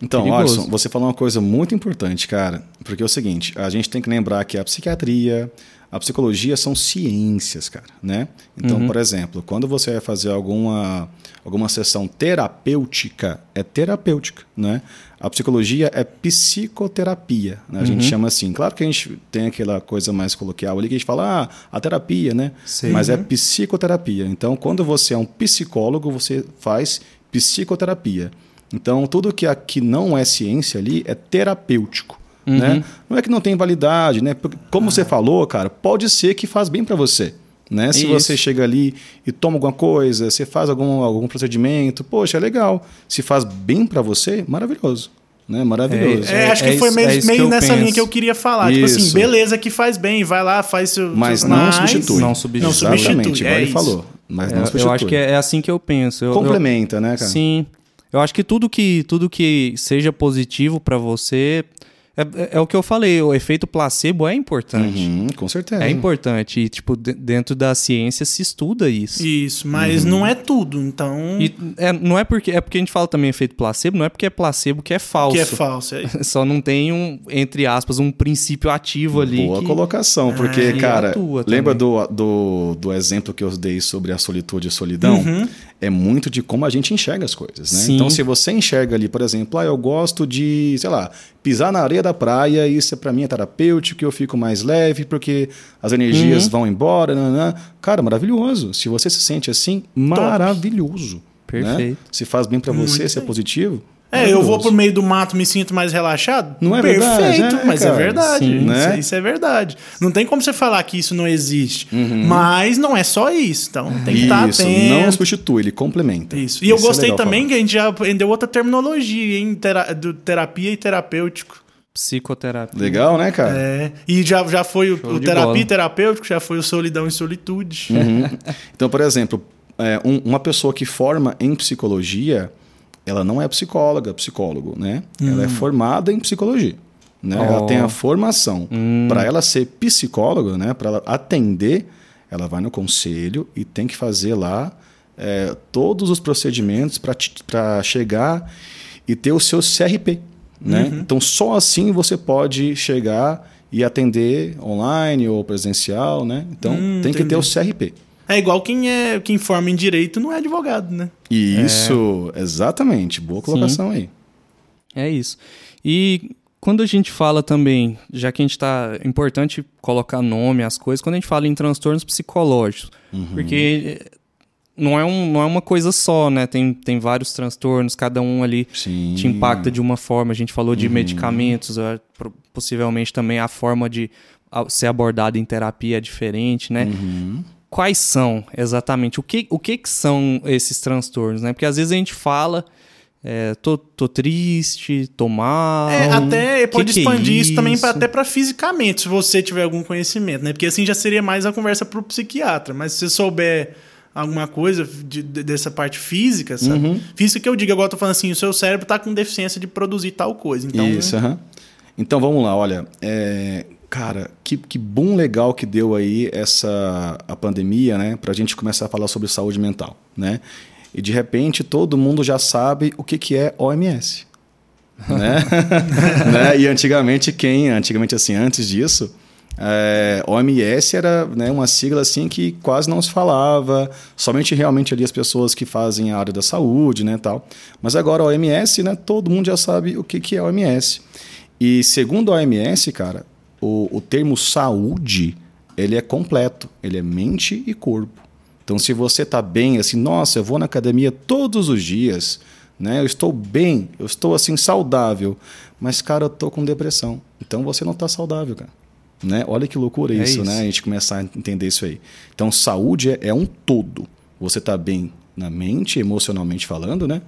C: Então,
A: Perigoso.
C: Alisson, você falou uma coisa muito importante, cara. Porque é o seguinte, a gente tem que lembrar que a psiquiatria, a psicologia são ciências, cara, né? Então, por exemplo, quando você vai fazer alguma, alguma sessão terapêutica, é terapêutica, né? A psicologia é psicoterapia, né? A gente chama assim. Claro que a gente tem aquela coisa mais coloquial ali que a gente fala, ah, a terapia, né?
A: Sim.
C: Mas é psicoterapia. Então, quando você é um psicólogo, você faz psicoterapia. Então, tudo que aqui não é ciência ali é terapêutico. Né? Não é que não tem validade, né? Porque, Como você falou, cara, pode ser que faz bem para você. Né? Se
A: Isso.
C: você chega ali e toma alguma coisa, você faz algum, algum procedimento, poxa, é legal. Se faz bem para você, maravilhoso. Né? Maravilhoso.
B: É,
A: É-
B: acho que
A: é
B: foi
A: isso-
B: meio,
A: é isso
B: meio
A: que eu
B: nessa linha
A: penso.
B: que eu queria falar. Tipo assim,
C: Isso.
B: beleza que faz bem, vai lá, faz seu.
C: Mas não substitui.
A: Não substitui.
B: Não substitui.
C: Exatamente, igual
B: é
C: ele
B: isso.
C: falou. Mas não
A: É,
C: substitui.
A: eu acho que é, é assim que eu penso. Eu- eu-
C: Complementa, né, cara?
A: Sim. Eu acho que tudo que, tudo que seja positivo pra você é, é- é o que eu falei. O efeito placebo é importante.
C: Uhum, com certeza.
A: É importante. E, tipo, de- dentro da ciência se estuda isso.
B: Isso, mas
C: Uhum.
B: não é tudo. Então.
A: E é, não é porque. É porque a gente fala também efeito placebo, não é porque é placebo que é falso.
B: que é falso. É. [laughs]
A: Só não tem um, entre aspas, um princípio ativo ali.
C: Boa
A: que-
C: colocação, porque,
A: É,
C: cara, lembra do, do, do exemplo que eu dei sobre a solitude e a solidão?
B: Uhum.
C: É muito de como a gente enxerga as coisas, né? Então, se você enxerga ali, por exemplo, ah, eu gosto de, sei lá, pisar na areia da praia, isso é para mim é terapêutico, eu fico mais leve porque as energias
A: Uhum.
C: vão embora, nanã. cara, maravilhoso. Se você se sente assim, maravilhoso. né?
A: Perfeito.
C: Se faz bem para você, se é positivo.
B: É, eu vou pro meio do mato, me sinto mais relaxado.
C: Não é
B: Perfeito,
C: verdade? É,
B: mas é
C: cara.
B: verdade.
A: Sim.
B: Isso,
C: Né?
B: isso é verdade. Não tem como você falar que isso não existe.
C: Uhum.
B: Mas não é só isso. Então tem que estar
C: Isso,
B: atento.
C: não substitui, ele complementa.
B: Isso. E eu
C: Isso é
B: gostei
C: legal
B: também
C: falar.
B: que a gente já aprendeu outra terminologia, hein? Tera- do terapia e terapêutico.
A: Psicoterapia.
C: Legal, né, cara?
B: É. E já, já foi o,
A: Show
B: o
A: de
B: terapia
A: bola.
B: e terapêutico, já foi o solidão e solitude.
C: Uhum. Então, por exemplo, é, um- uma pessoa que forma em psicologia, ela não é psicóloga, psicólogo, né? Ela é formada em psicologia. Né? Ela
A: Oh.
C: tem a formação. Para ela ser psicóloga, né? para ela atender, ela vai no conselho e tem que fazer lá é, todos os procedimentos para chegar e ter o seu CRP. Né? Então, só assim você pode chegar e atender online ou presencial. Né? Então,
B: Hum,
C: tem que ter o
B: entendi.
C: CRP.
B: É igual quem é quem forma em direito não é advogado, né?
C: Isso, exatamente. Boa colocação aí.
A: É isso. E quando a gente fala também, já que a gente está. É importante colocar nome às coisas, quando a gente fala em transtornos psicológicos.
C: Uhum.
A: Porque não é, um, não é uma coisa só, né? Tem, tem vários transtornos, cada um ali
C: Sim.
A: te impacta de uma forma. A gente falou de medicamentos, é, pro- possivelmente também a forma de ser abordado em terapia é diferente, né?
C: Uhum.
A: Quais são exatamente? O que, o que, que são esses transtornos, né? Porque às vezes a gente fala, é, tô, tô triste, tô mal.
B: É, até
A: que
B: pode
A: que é
B: expandir isso, também pra,
A: isso?
B: até pra fisicamente, se você tiver algum conhecimento, né? Porque assim já seria mais a conversa pro psiquiatra. Mas se você souber alguma coisa de- de- dessa parte física, sabe?
C: Uhum.
B: Física que eu digo, agora eu tô falando assim, o seu cérebro tá com deficiência de produzir tal coisa. Então,
C: Isso, aham. Então vamos lá, olha. é, cara, que, que bom legal que deu aí essa a pandemia, né? Pra gente começar a falar sobre saúde mental, né? E de repente todo mundo já sabe o que, que é OMS. né? [laughs] né? E antigamente, quem? Antigamente, assim, antes disso, é, OMS era né, uma sigla assim que quase não se falava, somente realmente ali as pessoas que fazem a área da saúde, né, tal. Mas agora a OMS, né, todo mundo já sabe o que, que é OMS. E segundo a OMS, cara, o, o termo saúde, ele é completo, ele é mente e corpo. Então, se você está bem, assim, nossa, eu vou na academia todos os dias, né? Eu estou bem, eu estou assim saudável, mas cara, eu tô com depressão. Então você não está saudável, cara. Né? Olha que loucura
A: É
C: isso,
A: isso.
C: né? A gente começar a entender isso aí. Então, saúde é, é um todo. Você está bem na mente, emocionalmente falando, né?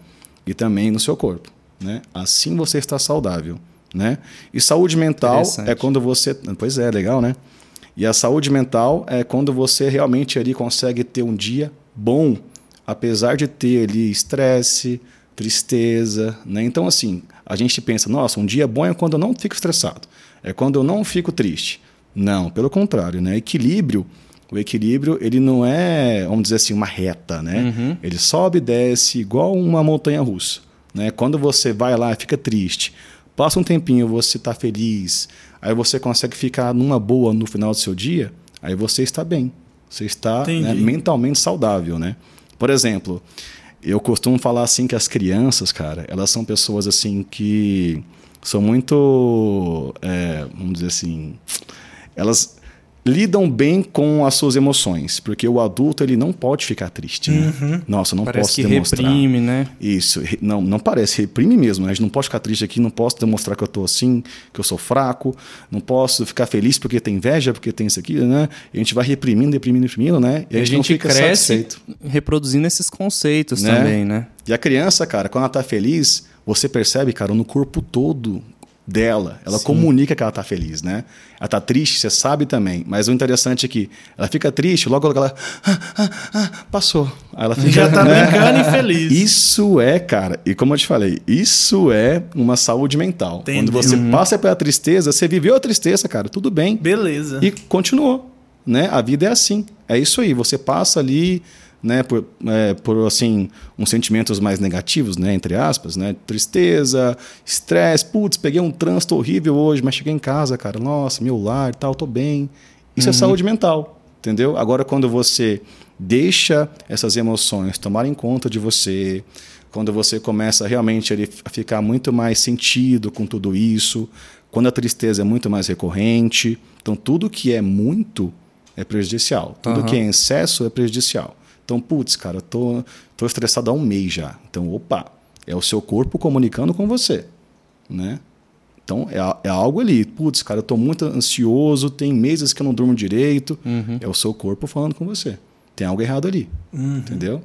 C: E também no seu corpo, né? Assim você está saudável, né? E saúde mental é quando você, pois é, legal, né? E a saúde mental é quando você realmente ali consegue ter um dia bom, apesar de ter ali estresse, tristeza, né? Então assim, a gente pensa, nossa, um dia bom é quando eu não fico estressado, é quando eu não fico triste. Não, pelo contrário, né? Equilíbrio, o equilíbrio ele não é, vamos dizer assim, uma reta, né? Ele sobe e desce igual uma montanha russa, né? Quando você vai lá e fica triste, passa um tempinho, você está feliz, aí você consegue ficar numa boa no final do seu dia, aí você está bem, você está né, mentalmente saudável, né? Por exemplo, eu costumo falar assim que as crianças, cara, elas são pessoas assim que são muito, é, vamos dizer assim, elas lidam bem com as suas emoções, porque o adulto ele não pode ficar triste, né? Nossa, não
A: Parece
C: posso
A: que
C: demonstrar.
A: reprime, né?
C: Isso, não, não parece, reprime mesmo, né? A gente não pode ficar triste aqui, não posso demonstrar que eu tô assim, que eu sou fraco, não posso ficar feliz porque tem inveja, porque tem isso aqui, né? E a gente vai reprimindo, reprimindo, reprimindo, né? E
A: E a
C: não
A: gente
C: fica
A: cresce
C: satisfeito.
A: reproduzindo esses conceitos
C: Né?
A: também, né?
C: E a criança, cara, quando ela tá feliz, você percebe, cara, no corpo todo dela. Ela comunica que ela tá feliz, né? Ela tá triste, você sabe também. Mas o interessante é que ela fica triste, logo ela ah, ah, ah, passou. Aí ela fica,
B: já tá [laughs]
C: né?
B: brincando e feliz.
C: Isso é, cara, e como eu te falei, isso é uma saúde mental.
B: Entendi.
C: Quando você passa pela tristeza, você viveu a tristeza, cara, tudo bem.
B: Beleza.
C: E continuou, né? A vida é assim. É isso aí. Você passa ali, né, por, é, por assim, uns sentimentos mais negativos, né, entre aspas, né? Tristeza, estresse, putz, peguei um trânsito horrível hoje, mas cheguei em casa, cara, nossa, meu lar, tal, tô bem. Isso é saúde mental, entendeu? Agora quando você deixa essas emoções tomarem conta de você, quando você começa realmente a ficar muito mais sentido com tudo isso, quando a tristeza é muito mais recorrente, então tudo que é muito é prejudicial, tudo
A: Aham.
C: que é excesso é prejudicial. Então, putz, cara, eu tô, tô estressado há um mês já. Então, opa, é o seu corpo comunicando com você, né? Então, é, é algo ali. Putz, cara, eu tô muito ansioso, tem meses que eu não durmo direito. É o seu corpo falando com você. Tem algo errado ali, entendeu?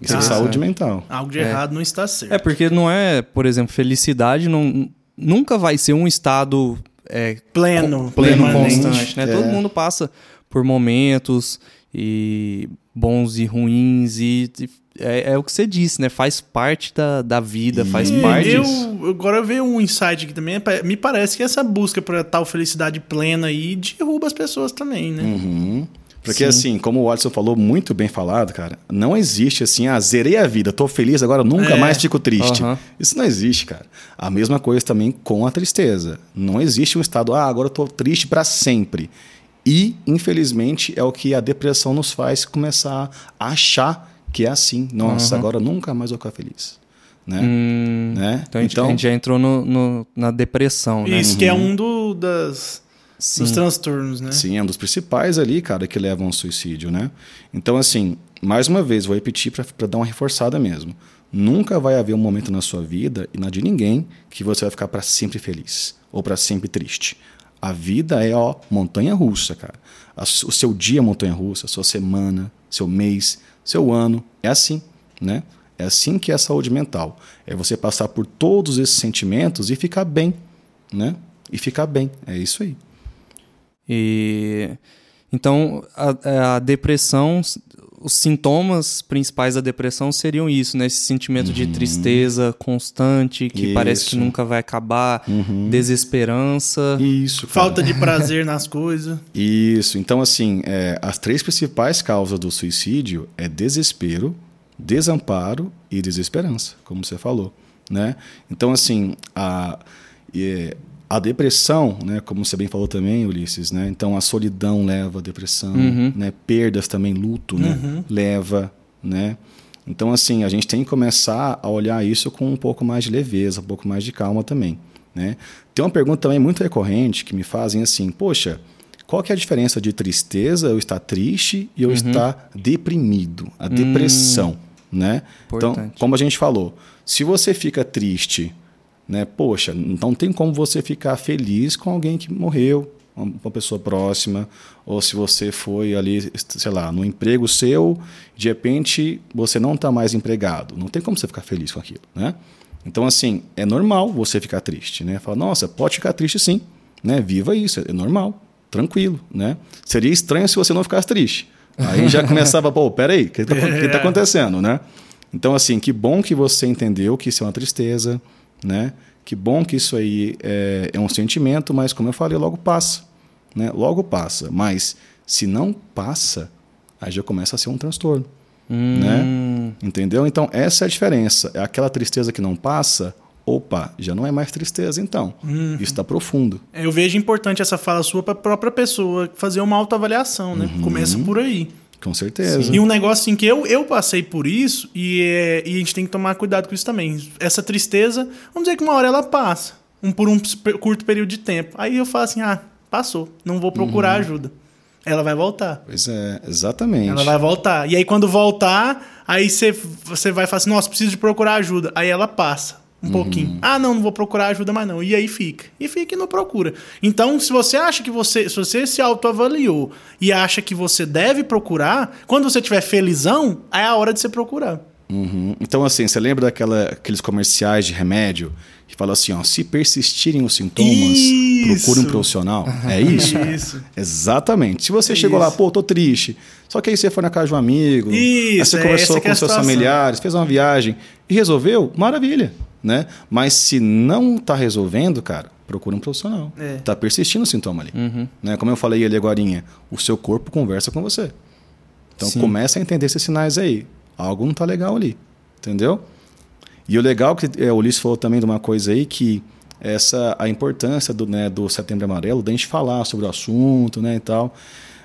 C: Isso é saúde mental.
B: Algo de
A: É.
B: errado não está certo.
A: É porque não é, por exemplo, felicidade não, nunca vai ser um estado é,
B: Pleno,
A: com- pleno
B: permanente.
A: constante, né?
C: É.
A: Todo mundo passa por momentos e bons e ruins e, e é, é o que você disse, né? Faz parte da, da vida, faz
B: E
A: parte
B: eu,
A: disso.
B: agora eu vejo um insight aqui também. Me parece que essa busca por tal felicidade plena aí derruba as pessoas também, né?
C: Uhum. Porque
A: Sim.
C: assim, como o Watson falou, muito bem falado, cara, não existe assim, ah, zerei a vida, tô feliz, agora nunca
B: É.
C: mais fico triste.
A: Aham.
C: Isso não existe, cara. A mesma coisa também com a tristeza. Não existe um estado, ah, agora eu tô triste para sempre. E, infelizmente, é o que a depressão nos faz começar a achar que é assim. Nossa,
A: Aham.
C: agora nunca mais vou ficar feliz. Né?
A: Hum,
C: né?
A: então, a gente, a gente já entrou no, no- na depressão, né?
B: Isso que é um do, das, dos transtornos, né?
C: Sim, é um dos principais ali, cara, que levam ao suicídio, né? Então, assim, mais uma vez, vou repetir para dar uma reforçada mesmo. Nunca vai haver um momento na sua vida e na de ninguém que você vai ficar para sempre feliz ou para sempre triste. A vida é ó montanha russa, cara. O seu dia é montanha russa, sua semana, seu mês, seu ano, é assim, né? É assim que é a saúde mental. É você passar por todos esses sentimentos e ficar bem, né? E ficar bem. É isso aí.
A: E então a, a depressão, os sintomas principais da depressão seriam isso, né? Esse sentimento uhum. de tristeza constante, que isso. parece que nunca vai acabar, uhum. desesperança.
C: Isso.
B: Cara. Falta de prazer nas coisas. [laughs]
C: Isso. Então, assim, é, as três principais causas do suicídio é desespero, desamparo e desesperança, como você falou, né? Então, assim, a, a depressão, né, como você bem falou também, Ulisses, né? Então, a solidão leva à depressão, uhum. né? Perdas também, luto, né? Uhum. Leva, né? Então, assim, a gente tem que começar a olhar isso com um pouco mais de leveza, um pouco mais de calma também, né? Tem uma pergunta também muito recorrente que me fazem assim, poxa, qual que é a diferença de tristeza, eu estar triste e eu uhum. estar deprimido? A depressão, hum, né? Importante. Então, como a gente falou, se você fica triste, né? Poxa, não tem como você ficar feliz com alguém que morreu, uma pessoa próxima, ou se você foi ali, sei lá, no emprego seu, de repente você não está mais empregado. Não tem como você ficar feliz com aquilo, né? Então, assim, é normal você ficar triste, né? Fala, nossa, pode ficar triste sim, né? Viva isso, é normal tranquilo, né? Seria estranho se você não ficasse triste. Aí já [laughs] começava, pô, peraí, o que está é. tá acontecendo, né? Então, assim, que bom que você entendeu que isso é uma tristeza, né? Que bom que isso aí é, é um sentimento, mas como eu falei, logo passa, né? Logo passa. Mas se não passa, aí já começa a ser um transtorno, hum. né? Entendeu? Então, essa é a diferença. É aquela tristeza que não passa opa, já não é mais tristeza então. Uhum. Isso está profundo.
B: Eu vejo importante essa fala sua para a própria pessoa fazer uma autoavaliação, né? Uhum. Começa por aí.
C: Com certeza.
B: Sim. E um negócio assim que eu, eu passei por isso e, é, e a gente tem que tomar cuidado com isso também. Essa tristeza, vamos dizer que uma hora ela passa, um, por um curto período de tempo. Aí eu falo assim, ah, passou, não vou procurar uhum. ajuda. Ela vai voltar.
C: Pois é, exatamente.
B: Ela vai voltar. E aí quando voltar, aí você, você vai falar assim, nossa, preciso de procurar ajuda. Aí ela passa um uhum. pouquinho. Ah, não, não vou procurar ajuda mais não. E aí fica. E fica e não procura. Então, se você acha que você, se você se autoavaliou e acha que você deve procurar, quando você estiver felizão, é a hora de você procurar.
C: Uhum. Então, assim, você lembra daquela, aqueles comerciais de remédio que falam assim, ó, se persistirem os sintomas, isso. procure um profissional. É [laughs] isso?
B: isso.
C: Exatamente. Se você é chegou isso. lá, pô, tô triste, só que aí você foi na casa de um amigo,
B: isso,
C: aí você conversou com seus familiares, fez uma viagem e resolveu, maravilha né? Mas se não está resolvendo, cara, procura um profissional. É. Tá persistindo o sintoma ali. Uhum. Né? Como eu falei ali agora, o seu corpo conversa com você. Então Sim. começa a entender esses sinais aí. Algo não está legal ali. Entendeu? E o legal que é, o Ulisses falou também de uma coisa aí que essa a importância do, né, do Setembro Amarelo, da gente falar sobre o assunto, né, e tal.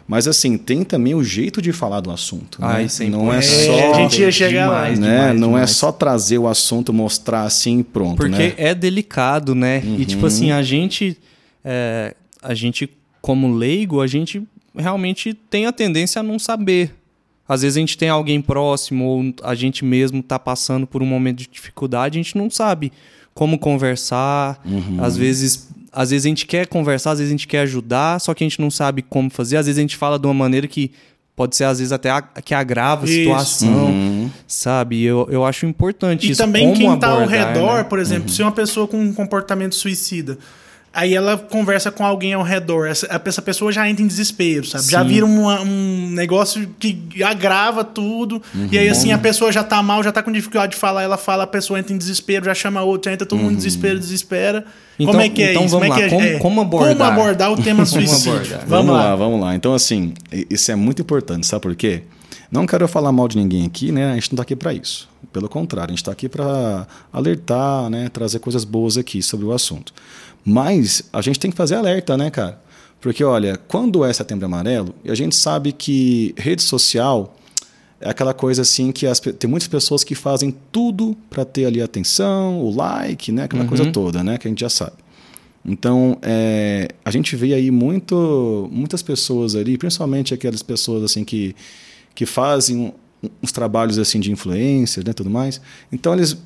C: Mas assim, tem também o jeito de falar do assunto.
A: Ai,
C: né?
A: sempre.
C: Não é, é só.
B: A gente ia chegar demais,
C: lá. Né? Demais, não é demais. é só trazer o assunto, mostrar assim e pronto.
A: Porque
C: né?
A: é delicado, né? Uhum. E tipo assim, a gente. É, a gente, como leigo, a gente realmente tem a tendência a não saber. Às vezes a gente tem alguém próximo ou a gente mesmo está passando por um momento de dificuldade, a gente não sabe como conversar. Uhum. Às vezes às vezes a gente quer conversar, às vezes a gente quer ajudar, só que a gente não sabe como fazer. Às vezes a gente fala de uma maneira que pode ser, às vezes, até a, que agrava a isso. situação, uhum. sabe? Eu, eu acho importante
B: e
A: isso.
B: E também quem está ao redor, né? por exemplo, uhum. se uma pessoa com um comportamento suicida Aí ela conversa com alguém ao redor. Essa, essa pessoa já entra em desespero, sabe? Sim. Já vira uma, um negócio que agrava tudo. Uhum. E aí, assim, a pessoa já tá mal, já tá com dificuldade de falar. Ela fala, a pessoa entra em desespero, já chama outra, entra todo mundo em uhum. desespero, desespera.
A: Então,
B: como é que
A: é
B: então
A: isso? Vamos
B: como
A: é
B: que
A: é? Como, como, abordar?
B: Como abordar o tema [laughs] suicídio?
C: vamos, vamos lá. lá, vamos lá. Então, assim, isso é muito importante, sabe por quê? Não quero falar mal de ninguém aqui, né? A gente não está aqui para isso. Pelo contrário, a gente está aqui para alertar, né? trazer coisas boas aqui sobre o assunto. Mas a gente tem que fazer alerta, né, cara? Porque, olha, quando é setembro amarelo, a gente sabe que rede social é aquela coisa assim que as, tem muitas pessoas que fazem tudo para ter ali atenção, o like, né? Aquela uhum. coisa toda, né? Que a gente já sabe. Então, é, a gente vê aí muito, muitas pessoas ali, principalmente aquelas pessoas assim que, que fazem uns trabalhos assim de influência, né, tudo mais. Então eles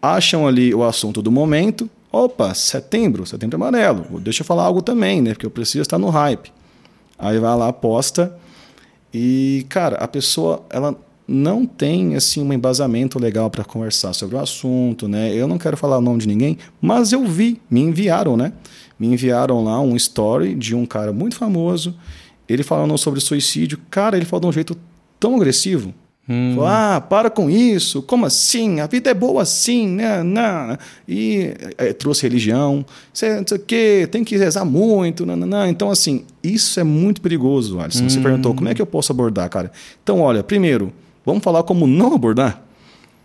C: acham ali o assunto do momento. Opa, setembro, setembro amarelo. Deixa eu falar algo também, né? Porque eu preciso estar no hype. Aí vai lá, posta. E, cara, a pessoa, ela não tem assim um embasamento legal para conversar sobre o assunto, né? Eu não quero falar o nome de ninguém, mas eu vi, me enviaram, né? Me enviaram lá um story de um cara muito famoso, ele falando sobre suicídio. Cara, ele falou de um jeito tão agressivo. Hum. Falou, ah, para com isso, como assim? A vida é boa assim, né? Não. E é, trouxe religião, não sei o quê, tem que rezar muito, não, não, não. Então, assim, isso é muito perigoso, Alisson. Hum. Você perguntou, como é que eu posso abordar, cara? Então, olha, primeiro, Vamos falar como não abordar?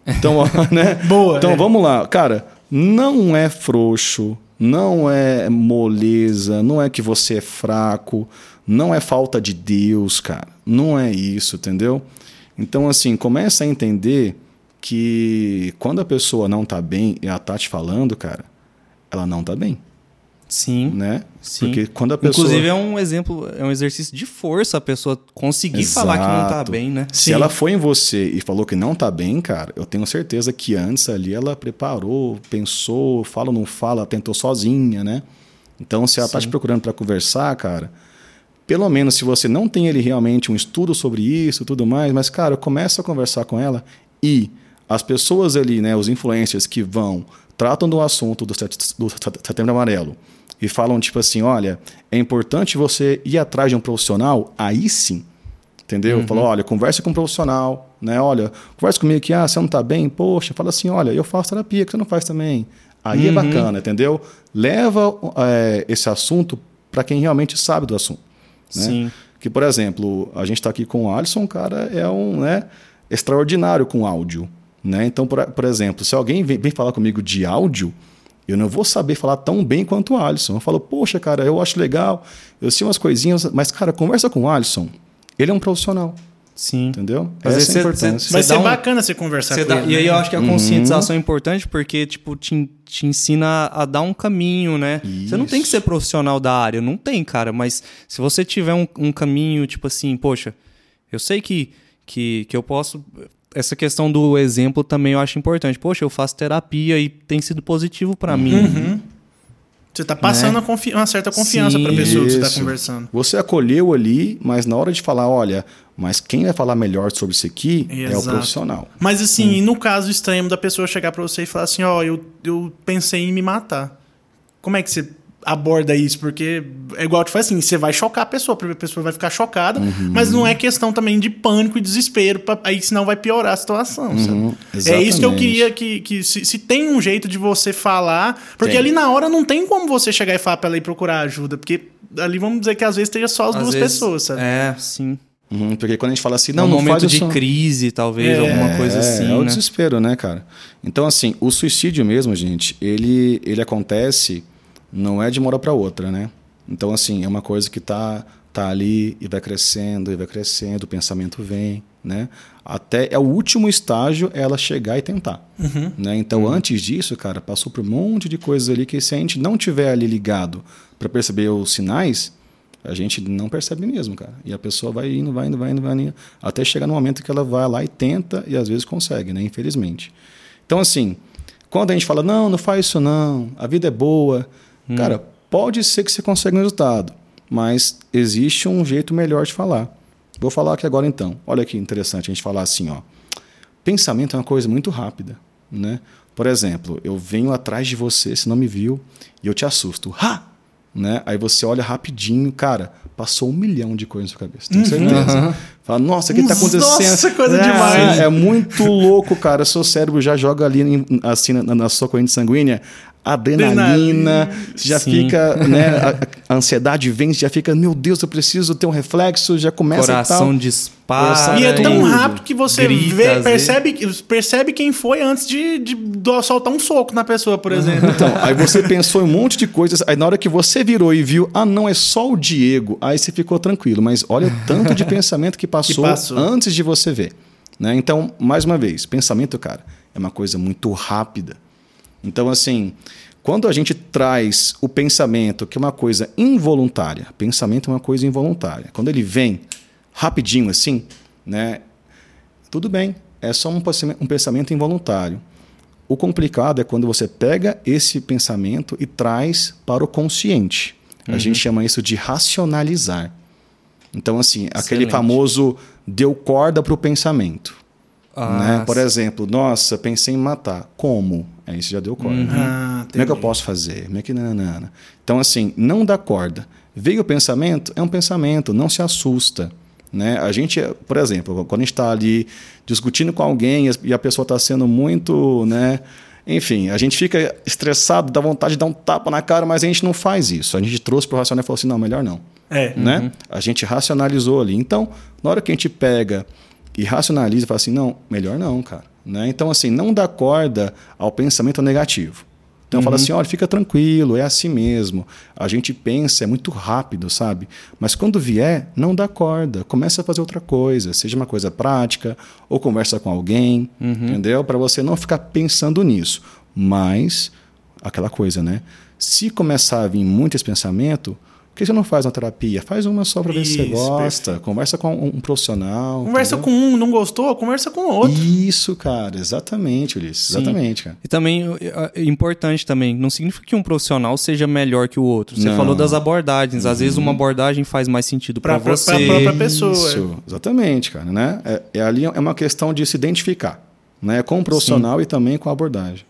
C: Então, [laughs] né?
B: Boa.
C: Então
B: é.
C: vamos lá. Cara, não é frouxo, não é moleza, não é que você é fraco, não é falta de Deus, cara. Não é isso, entendeu? Então, assim, começa a entender que quando a pessoa não tá bem e ela tá te falando, cara, ela não tá bem.
A: Sim.
C: Né?
A: Sim.
C: Porque quando a pessoa.
A: Inclusive, é um exemplo, é um exercício de força a pessoa conseguir
C: Exato.
A: falar que não tá bem, né?
C: Se ela foi em você e falou que não tá bem, cara, eu tenho certeza que antes ali ela preparou, pensou, fala ou não fala, tentou sozinha, né? Então, se ela Sim. tá te procurando para conversar, cara, pelo menos se você não tem ele realmente um estudo sobre isso e tudo mais, mas, cara, começa a conversar com ela e as pessoas ali, né, os influencers que vão, tratam do assunto do setembro amarelo e falam tipo assim, olha, é importante você ir atrás de um profissional, aí sim, entendeu? Uhum. Falou, olha, converse com um profissional, né? Olha, converse comigo aqui, ah, você não está bem, poxa, fala assim, olha, eu faço terapia, que você não faz também. Aí é uhum. é bacana, entendeu? Leva é, esse assunto para quem realmente sabe do assunto. Né? Sim. Que, por exemplo, a gente está aqui com o Alisson, cara, é um né, extraordinário com áudio. Né? Então, por, por exemplo, se alguém vem, vem falar comigo de áudio, eu não vou saber falar tão bem quanto o Alisson. Eu falo, poxa, cara, eu acho legal, eu sei umas coisinhas, mas, cara, conversa com o Alisson. Ele é um profissional.
A: Sim.
C: Entendeu?
B: Mas Essa é a importância. Vai ser um... bacana você conversar você com
A: dá...
B: ele.
A: E aí eu acho que a uhum. conscientização uhum. é importante porque, tipo, te, te ensina a dar um caminho, né? Isso. Você não tem que ser profissional da área, não tem, cara. Mas se você tiver um, um caminho, tipo assim, poxa, eu sei que, que, que eu posso essa questão do exemplo também eu acho importante. Poxa, eu faço terapia e tem sido positivo para mim.
B: Uhum. Você está passando né? uma certa confiança para a pessoa isso. que você está conversando.
C: Você acolheu ali, mas na hora de falar, olha, mas quem vai falar melhor sobre isso aqui Exato. é o profissional.
B: Mas assim, hum. no caso extremo da pessoa chegar para você e falar assim, ó, oh, eu, eu pensei em me matar. Como é que você aborda isso, porque é igual te faz assim, você vai chocar a pessoa, a pessoa vai ficar chocada, uhum. mas não é questão também de pânico e desespero, pra, aí senão vai piorar a situação, uhum. É isso que eu queria que, que se, se, tem um jeito de você falar, porque tem. ali na hora não tem como você chegar e falar pra ela ir procurar ajuda, porque ali vamos dizer que às vezes esteja só as às duas vezes, pessoas, sabe?
A: É, sim.
C: Uhum, porque quando a gente fala assim, não,
A: um
C: não
A: momento de crise, talvez, é, alguma coisa assim.
C: É o
A: né?
C: desespero, né, cara? Então, assim, o suicídio mesmo, gente, ele, ele acontece não é de uma hora para outra, né? Então, assim, é uma coisa que tá, tá ali e vai crescendo, e vai crescendo, o pensamento vem, né? Até é o último estágio é ela chegar e tentar. Uhum. Né? Então, uhum. antes disso, cara, passou por um monte de coisas ali que se a gente não tiver ali ligado para perceber os sinais, a gente não percebe mesmo, cara. E a pessoa vai indo, vai indo, vai indo, vai indo, até chegar no momento que ela vai lá e tenta e às vezes consegue, né? Infelizmente. Então, assim, quando a gente fala, não, não faz isso não, a vida é boa, Hum. Cara, pode ser que você consiga um resultado, mas existe um jeito melhor de falar. Vou falar aqui agora então. Olha que interessante a gente falar assim, ó. Pensamento é uma coisa muito rápida, né? Por exemplo, eu venho atrás de você, se não me viu, e eu te assusto. Ha! Né? Aí você olha rapidinho, cara, passou um milhão de coisas na sua cabeça. Tenho uhum. certeza. Uhum. Fala, nossa, o que está acontecendo?
B: Nossa, coisa
C: é,
B: demais.
C: É muito louco, cara. Seu cérebro já joga ali assim na, na sua corrente sanguínea adrenalina, você já Sim. fica, né, [laughs] a, a, ansiedade vem, você já fica, meu Deus, eu preciso ter um reflexo, já começa
A: Coração
C: e tal.
A: dispara.
B: E é tão rápido que você grita, vê, percebe, percebe quem foi antes de, de, de, soltar um soco na pessoa, por exemplo.
C: Então, aí você pensou em um monte de coisas, aí na hora que você virou e viu, ah, não, é só o Diego, aí você ficou tranquilo, mas olha o tanto de [laughs] pensamento que passou, que passou. antes de você ver. Né? Então, mais uma vez, pensamento, cara, é uma coisa muito rápida. Então, assim, quando a gente traz o pensamento, que é uma coisa involuntária, pensamento é uma coisa involuntária, quando ele vem rapidinho assim, né? tudo bem, é só um pensamento- involuntário. O complicado é quando você pega esse pensamento e traz para o consciente. A gente chama isso de racionalizar. Então, assim, aquele
A: Excelente.
C: famoso deu corda para o pensamento.
A: Ah,
C: né? Por exemplo, nossa, pensei em matar. Como? Aí você já deu corda.
B: Ah,
C: Como é que eu posso fazer? Como é que nananana? Então, assim, não dá corda. Veio o pensamento, é um pensamento, não se assusta. Né? A gente, por exemplo, quando a gente está ali discutindo com alguém e a pessoa está sendo muito. Né? Enfim, a gente fica estressado, dá vontade de dar um tapa na cara, mas a gente não faz isso. A gente trouxe para o racional e falou assim: não, melhor não.
B: É.
C: Né? A gente racionalizou ali. Então, na hora que a gente pega e racionaliza, fala assim, não, melhor não, cara. Né? Então, assim, não dá corda ao pensamento negativo. Então, fala assim, olha, fica tranquilo, é assim mesmo. A gente pensa, é muito rápido, sabe? Mas quando vier, não dá corda. Começa a fazer outra coisa, seja uma coisa prática, ou conversa com alguém, entendeu? Para você não ficar pensando nisso. Mas, aquela coisa, né? Se começar a vir muito esse pensamento, por que você não faz uma terapia? Faz uma só para ver se você gosta. Conversa com um, um profissional.
B: Conversa
C: entendeu?
B: com um, não gostou? Conversa com o outro.
C: Isso, cara, exatamente, Ulisses. Exatamente, cara.
A: E também, é importante também, não significa que um profissional seja melhor que o outro. Você
C: Não.
A: falou das abordagens. Às vezes uma abordagem faz mais sentido para você.
B: pra própria pessoa.
C: Isso, exatamente, cara, né? É, é ali é uma questão de se identificar, né? Com o profissional e também com a abordagem,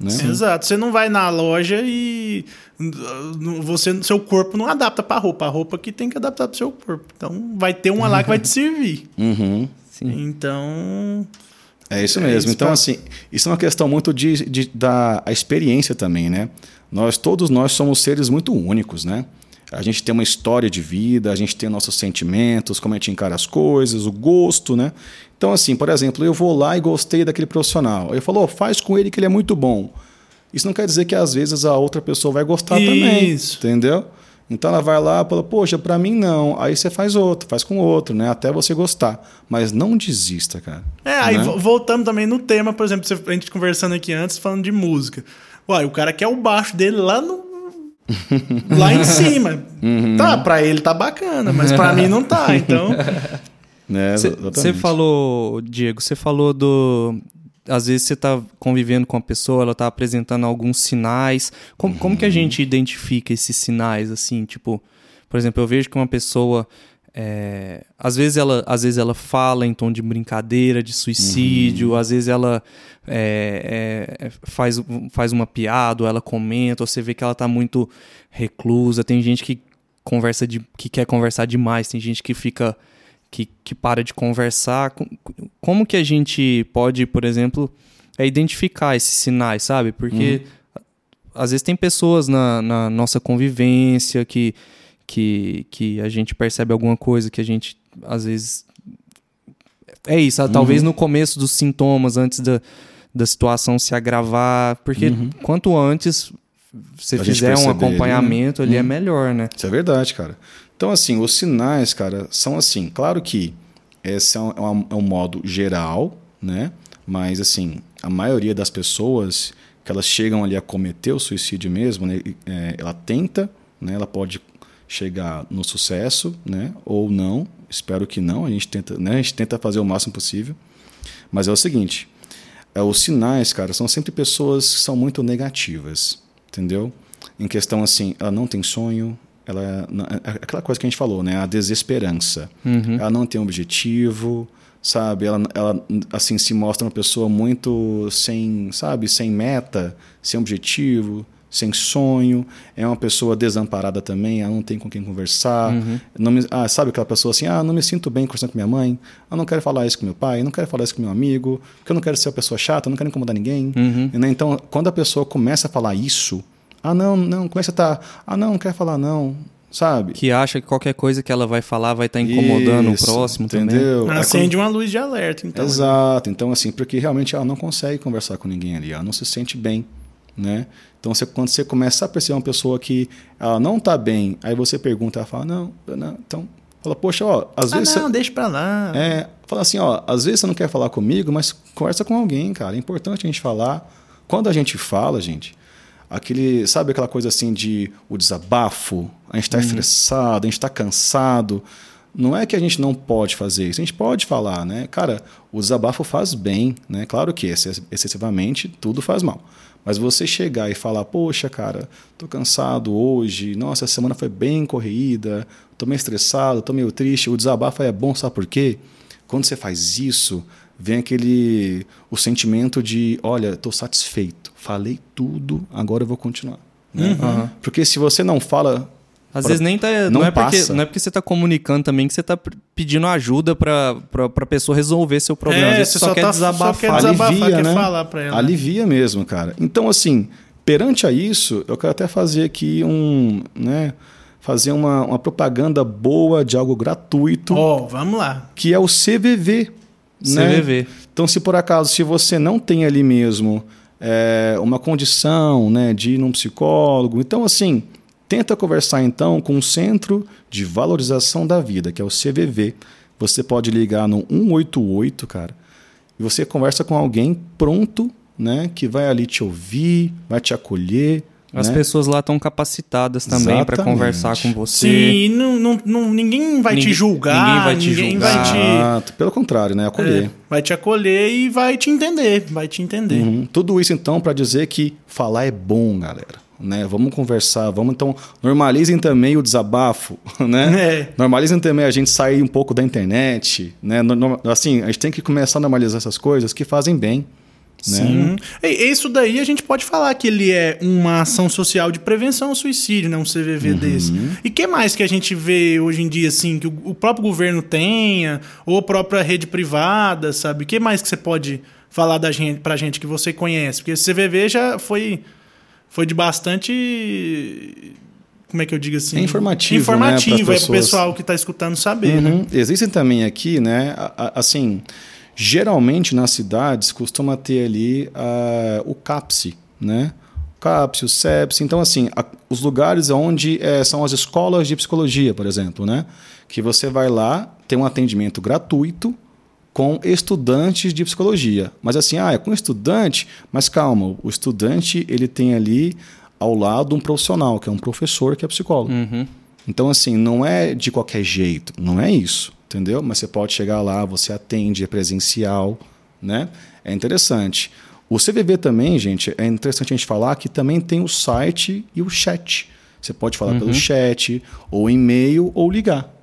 C: né?
B: Exato. Você não vai na loja e uh, você, seu corpo não adapta pra roupa. A roupa que tem que adaptar pro seu corpo. Então vai ter uma lá que vai te servir. [laughs]
C: Uhum.
B: Então.
C: É isso
B: É
C: mesmo.
B: isso
C: então,
B: pra-
C: assim, isso é uma questão muito de, de- da a experiência também, né? Nós, todos nós somos seres muito únicos, né? A gente tem uma história de vida, a gente tem nossos sentimentos, como a gente encara as coisas, o gosto, né? Então, assim, por exemplo, eu vou lá e gostei daquele profissional. Ele falou, faz com ele que ele é muito bom. Isso não quer dizer que às vezes a outra pessoa vai gostar também.
B: Isso.
C: Entendeu? Então ela vai lá e fala, poxa, pra mim não. Aí você faz outro, faz com outro, né? Até você gostar. Mas não desista, cara.
B: É, aí
C: Né?
B: vo- voltamos também no tema, por exemplo, a gente conversando aqui antes, falando de música. Uai, o cara quer o baixo dele lá no. [laughs] lá em cima.
C: Uhum.
B: Tá, pra ele tá bacana, mas pra mim não tá. Então. [laughs]
A: Você
C: Exatamente.
A: falou, Diego, você falou do. Às vezes você tá convivendo com a pessoa, ela tá apresentando alguns sinais. Como, como que a gente identifica esses sinais, assim? Tipo, por exemplo, eu vejo que uma pessoa. É, às, vezes ela, às vezes ela fala em tom de brincadeira, de suicídio, às vezes ela é, é, é, faz, faz uma piada, ou ela comenta, ou você vê que ela tá muito reclusa. Tem gente que conversa de, que quer conversar demais, tem gente que fica que, que para de conversar. Com- Como que a gente pode, por exemplo, é identificar esses sinais, sabe? Porque às vezes tem pessoas na, na nossa convivência que, que, que a gente percebe alguma coisa que a gente, às vezes. É isso, ah, talvez no começo dos sintomas, antes da, da situação se agravar. Porque quanto antes você fizer um
C: perceber, né?
A: acompanhamento ali, é melhor, né?
C: Isso é verdade, cara. Então, assim, os sinais, cara, são assim. Claro que esse é um, é um- é um modo geral, né? Mas, assim, a maioria das pessoas que elas chegam ali a cometer o suicídio mesmo, né? é, ela tenta, né? Ela pode chegar no sucesso, né? Ou não. Espero que não. A gente tenta, né? A gente tenta fazer o máximo possível. Mas é o seguinte, é, os sinais, cara, são sempre pessoas que são muito negativas, entendeu? Em questão assim, ela não tem sonho, ela não- é aquela coisa que a gente falou, né? A desesperança. Ela não tem objetivo, sabe? Ela, ela assim se mostra uma pessoa muito sem, sabe, sem meta, sem objetivo, sem sonho. É uma pessoa desamparada também, ela não tem com quem conversar. Não me- ah, sabe aquela pessoa assim, ah, não me sinto bem conversando com minha mãe, eu não quero falar isso com meu pai, eu não quero falar isso com meu amigo, porque eu não quero ser uma pessoa chata, eu não quero incomodar ninguém. Né? Então, quando a pessoa começa a falar isso, ah, não, não, começa a estar, ah, não, não quero falar não, sabe?
A: Que acha que qualquer coisa que ela vai falar vai estar incomodando
C: Isso,
A: o próximo também.
C: entendeu? É
B: Acende uma luz de alerta, então.
C: Exato. Então, assim, porque realmente ela não consegue conversar com ninguém ali, ela não se sente bem, né? Então, você, quando você começa a perceber uma pessoa que ela não está bem, aí você pergunta, ela fala, não, não. Então, fala, poxa, ó, às
B: Ah,
C: vezes...
B: não,
C: você-
B: deixa pra lá.
C: é, fala assim, ó, às vezes você não quer falar comigo, mas conversa com alguém, cara. É importante a gente falar. Quando a gente fala, gente, aquele, sabe aquela coisa assim de o desabafo, a gente está estressado, a gente está cansado. não é que a gente não pode fazer isso, a gente pode falar, né? Cara, o desabafo faz bem, né? Claro que excessivamente tudo faz mal. Mas você chegar e falar, poxa, cara, tô cansado hoje, nossa, essa semana foi bem corrida, tô meio estressado, tô meio triste. O desabafo é bom, sabe por quê? Quando você faz isso, vem aquele o sentimento de, olha, tô satisfeito, falei tudo, agora eu vou continuar. Né? Uhum. Porque se você não fala
A: às pra... vezes nem tá. Não, não, é porque, não é porque você tá comunicando também que você tá pedindo ajuda pra, pra, pra pessoa resolver seu problema. É, você só, só, quer tá, desabafar. Só quer
C: desabafar, Alivia, quer né? falar pra ela. Alivia mesmo, cara. Então, assim, perante a isso, eu quero até fazer aqui um. Né, fazer uma, uma propaganda boa de algo gratuito.
B: Ó, oh, vamos lá.
C: Que é o CVV. CVV. Né? Então, se por acaso, se você não tem ali mesmo é, uma condição né, de ir num psicólogo, então, assim Tenta conversar então com o Centro de Valorização da Vida, que é o CVV. Você pode ligar no 188, cara, e você conversa com alguém pronto, né, que vai ali te ouvir, vai te acolher.
A: As
C: né?
A: pessoas lá estão capacitadas também para conversar com você.
B: Sim, não, não, não, ninguém vai ninguém, te julgar. Ninguém vai te ninguém julgar. Vai te... Exato.
C: Pelo contrário, né? Acolher. É,
B: vai te acolher e vai te entender. Vai te entender.
C: Uhum. Tudo isso, então, para dizer que falar é bom, galera né? Vamos conversar, vamos então normalizem também o desabafo, [laughs] né? É. Normalizem também a gente sair um pouco da internet, né? Assim, a gente tem que começar a normalizar essas coisas que fazem bem. Né? Sim.
B: E isso daí a gente pode falar que ele é uma ação social de prevenção ao suicídio, né? Um CVV uhum. desse. E que mais que a gente vê hoje em dia, assim, que o próprio governo tenha, ou a própria rede privada, sabe? O que mais que você pode falar da gente, pra gente que você conhece? Porque esse CVV já foi foi de bastante. Como é que eu digo assim? É
C: informativo.
B: Informativo, né, é para o pessoal que está escutando saber. Uhum. Né?
C: Existem também aqui, né? Assim, geralmente nas cidades costuma ter ali uh, o CAPSE, né? O CAPSE, o CEPSE. Então, assim, a, os lugares onde é, são as escolas de psicologia, por exemplo, né? Que você vai lá, tem um atendimento gratuito com estudantes de psicologia. Mas assim, ah, é com estudante, mas calma, o estudante ele tem ali ao lado um profissional, que é um professor, que é psicólogo. Uhum. Então, assim, não é de qualquer jeito, não é isso, entendeu? Mas você pode chegar lá, você atende, é presencial, né? É interessante. O CVV também, gente, é interessante a gente falar que também tem o site e o chat. Você pode falar uhum. pelo chat, ou e-mail, ou ligar.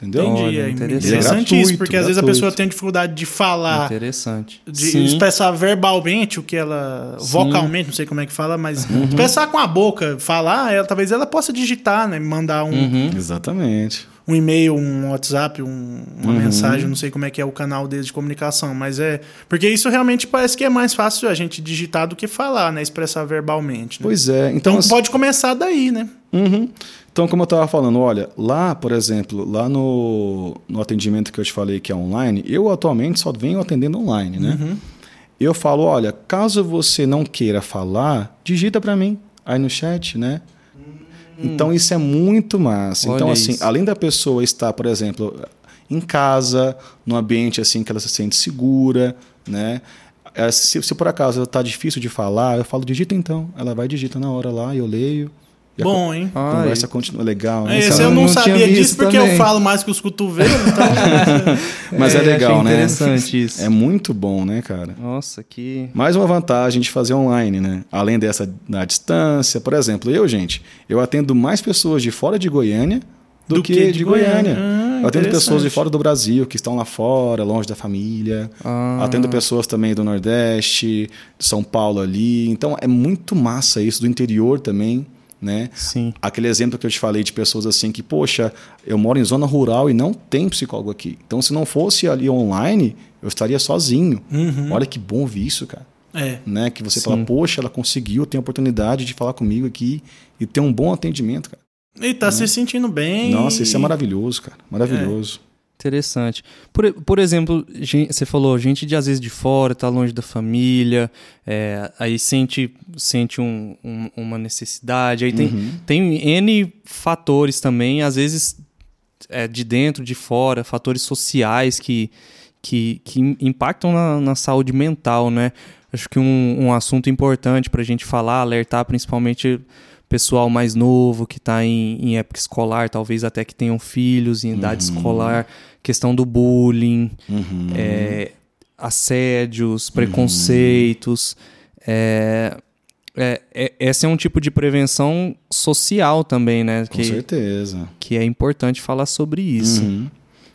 C: Entendeu?
B: Entendi. Olha, é interessante, interessante isso, porque gratuito. às vezes a pessoa tem dificuldade de falar.
A: Interessante.
B: De Sim. expressar verbalmente o que ela. Sim. vocalmente, não sei como é que fala, mas uhum. expressar com a boca, falar, ela, talvez ela possa digitar, né? Mandar um.
C: Uhum. Exatamente.
B: Um e-mail, um WhatsApp, um, uma uhum. mensagem, não sei como é que é o canal deles de comunicação, mas é. Porque isso realmente parece que é mais fácil a gente digitar do que falar, né? Expressar verbalmente. Né?
C: Pois é.
B: Então, então pode começar daí, né?
C: Uhum. Então, como eu estava falando, olha, lá, por exemplo, lá no, no atendimento que eu te falei que é online, eu atualmente só venho atendendo online, né? Uhum. Eu falo, olha, caso você não queira falar, digita para mim aí no chat, né? Hum. Então isso é muito massa. Olha então assim, isso. além da pessoa estar, por exemplo, em casa, num ambiente assim que ela se sente segura, né? É, se, se por acaso está difícil de falar, eu falo digita então. Ela vai digita na hora lá, eu leio.
B: Bom, hein?
C: A conversa Ai. continua legal. Né?
B: Esse eu não, não sabia disso porque também. eu falo mais que os cotovelos. Então... [laughs]
C: Mas é, é legal, né?
A: interessante isso.
C: É muito bom, né, cara?
A: Nossa, que.
C: Mais uma vantagem de fazer online, né? Além dessa da distância. Por exemplo, eu, gente, eu atendo mais pessoas de fora de Goiânia do, do que, que, de, de Goiânia. Goiânia. Ah, eu atendo pessoas de fora do Brasil, que estão lá fora, longe da família. Ah. Atendo pessoas também do Nordeste, de São Paulo ali. Então é muito massa isso, do interior também né?
A: Sim.
C: Aquele exemplo que eu te falei de pessoas assim que, poxa, eu moro em zona rural e não tem psicólogo aqui. Então, se não fosse ali online, eu estaria sozinho. Uhum. Olha que bom ouvir isso, cara.
B: É.
C: Né? Que você Sim. fala, poxa, ela conseguiu, tem a oportunidade de falar comigo aqui e ter um bom atendimento, cara.
B: E tá né? se sentindo bem.
C: Nossa, isso é maravilhoso, cara. Maravilhoso.
A: É. Interessante. Por, por exemplo, gente, você falou, gente de às vezes de fora, tá longe da família, é, aí sente, sente um, um, uma necessidade. Aí tem, uhum. tem N fatores também, às vezes é, de dentro, de fora, fatores sociais que, que, que impactam na, na saúde mental, né? Acho que um, um assunto importante para a gente falar, alertar principalmente pessoal mais novo que está em, em, época escolar, talvez até que tenham filhos em idade uhum. escolar, questão do bullying, uhum. é, assédios, preconceitos. Uhum. É, é, é, esse é um tipo de prevenção social também, né?
C: Com que, certeza.
A: Que é importante falar sobre isso.
C: Uhum.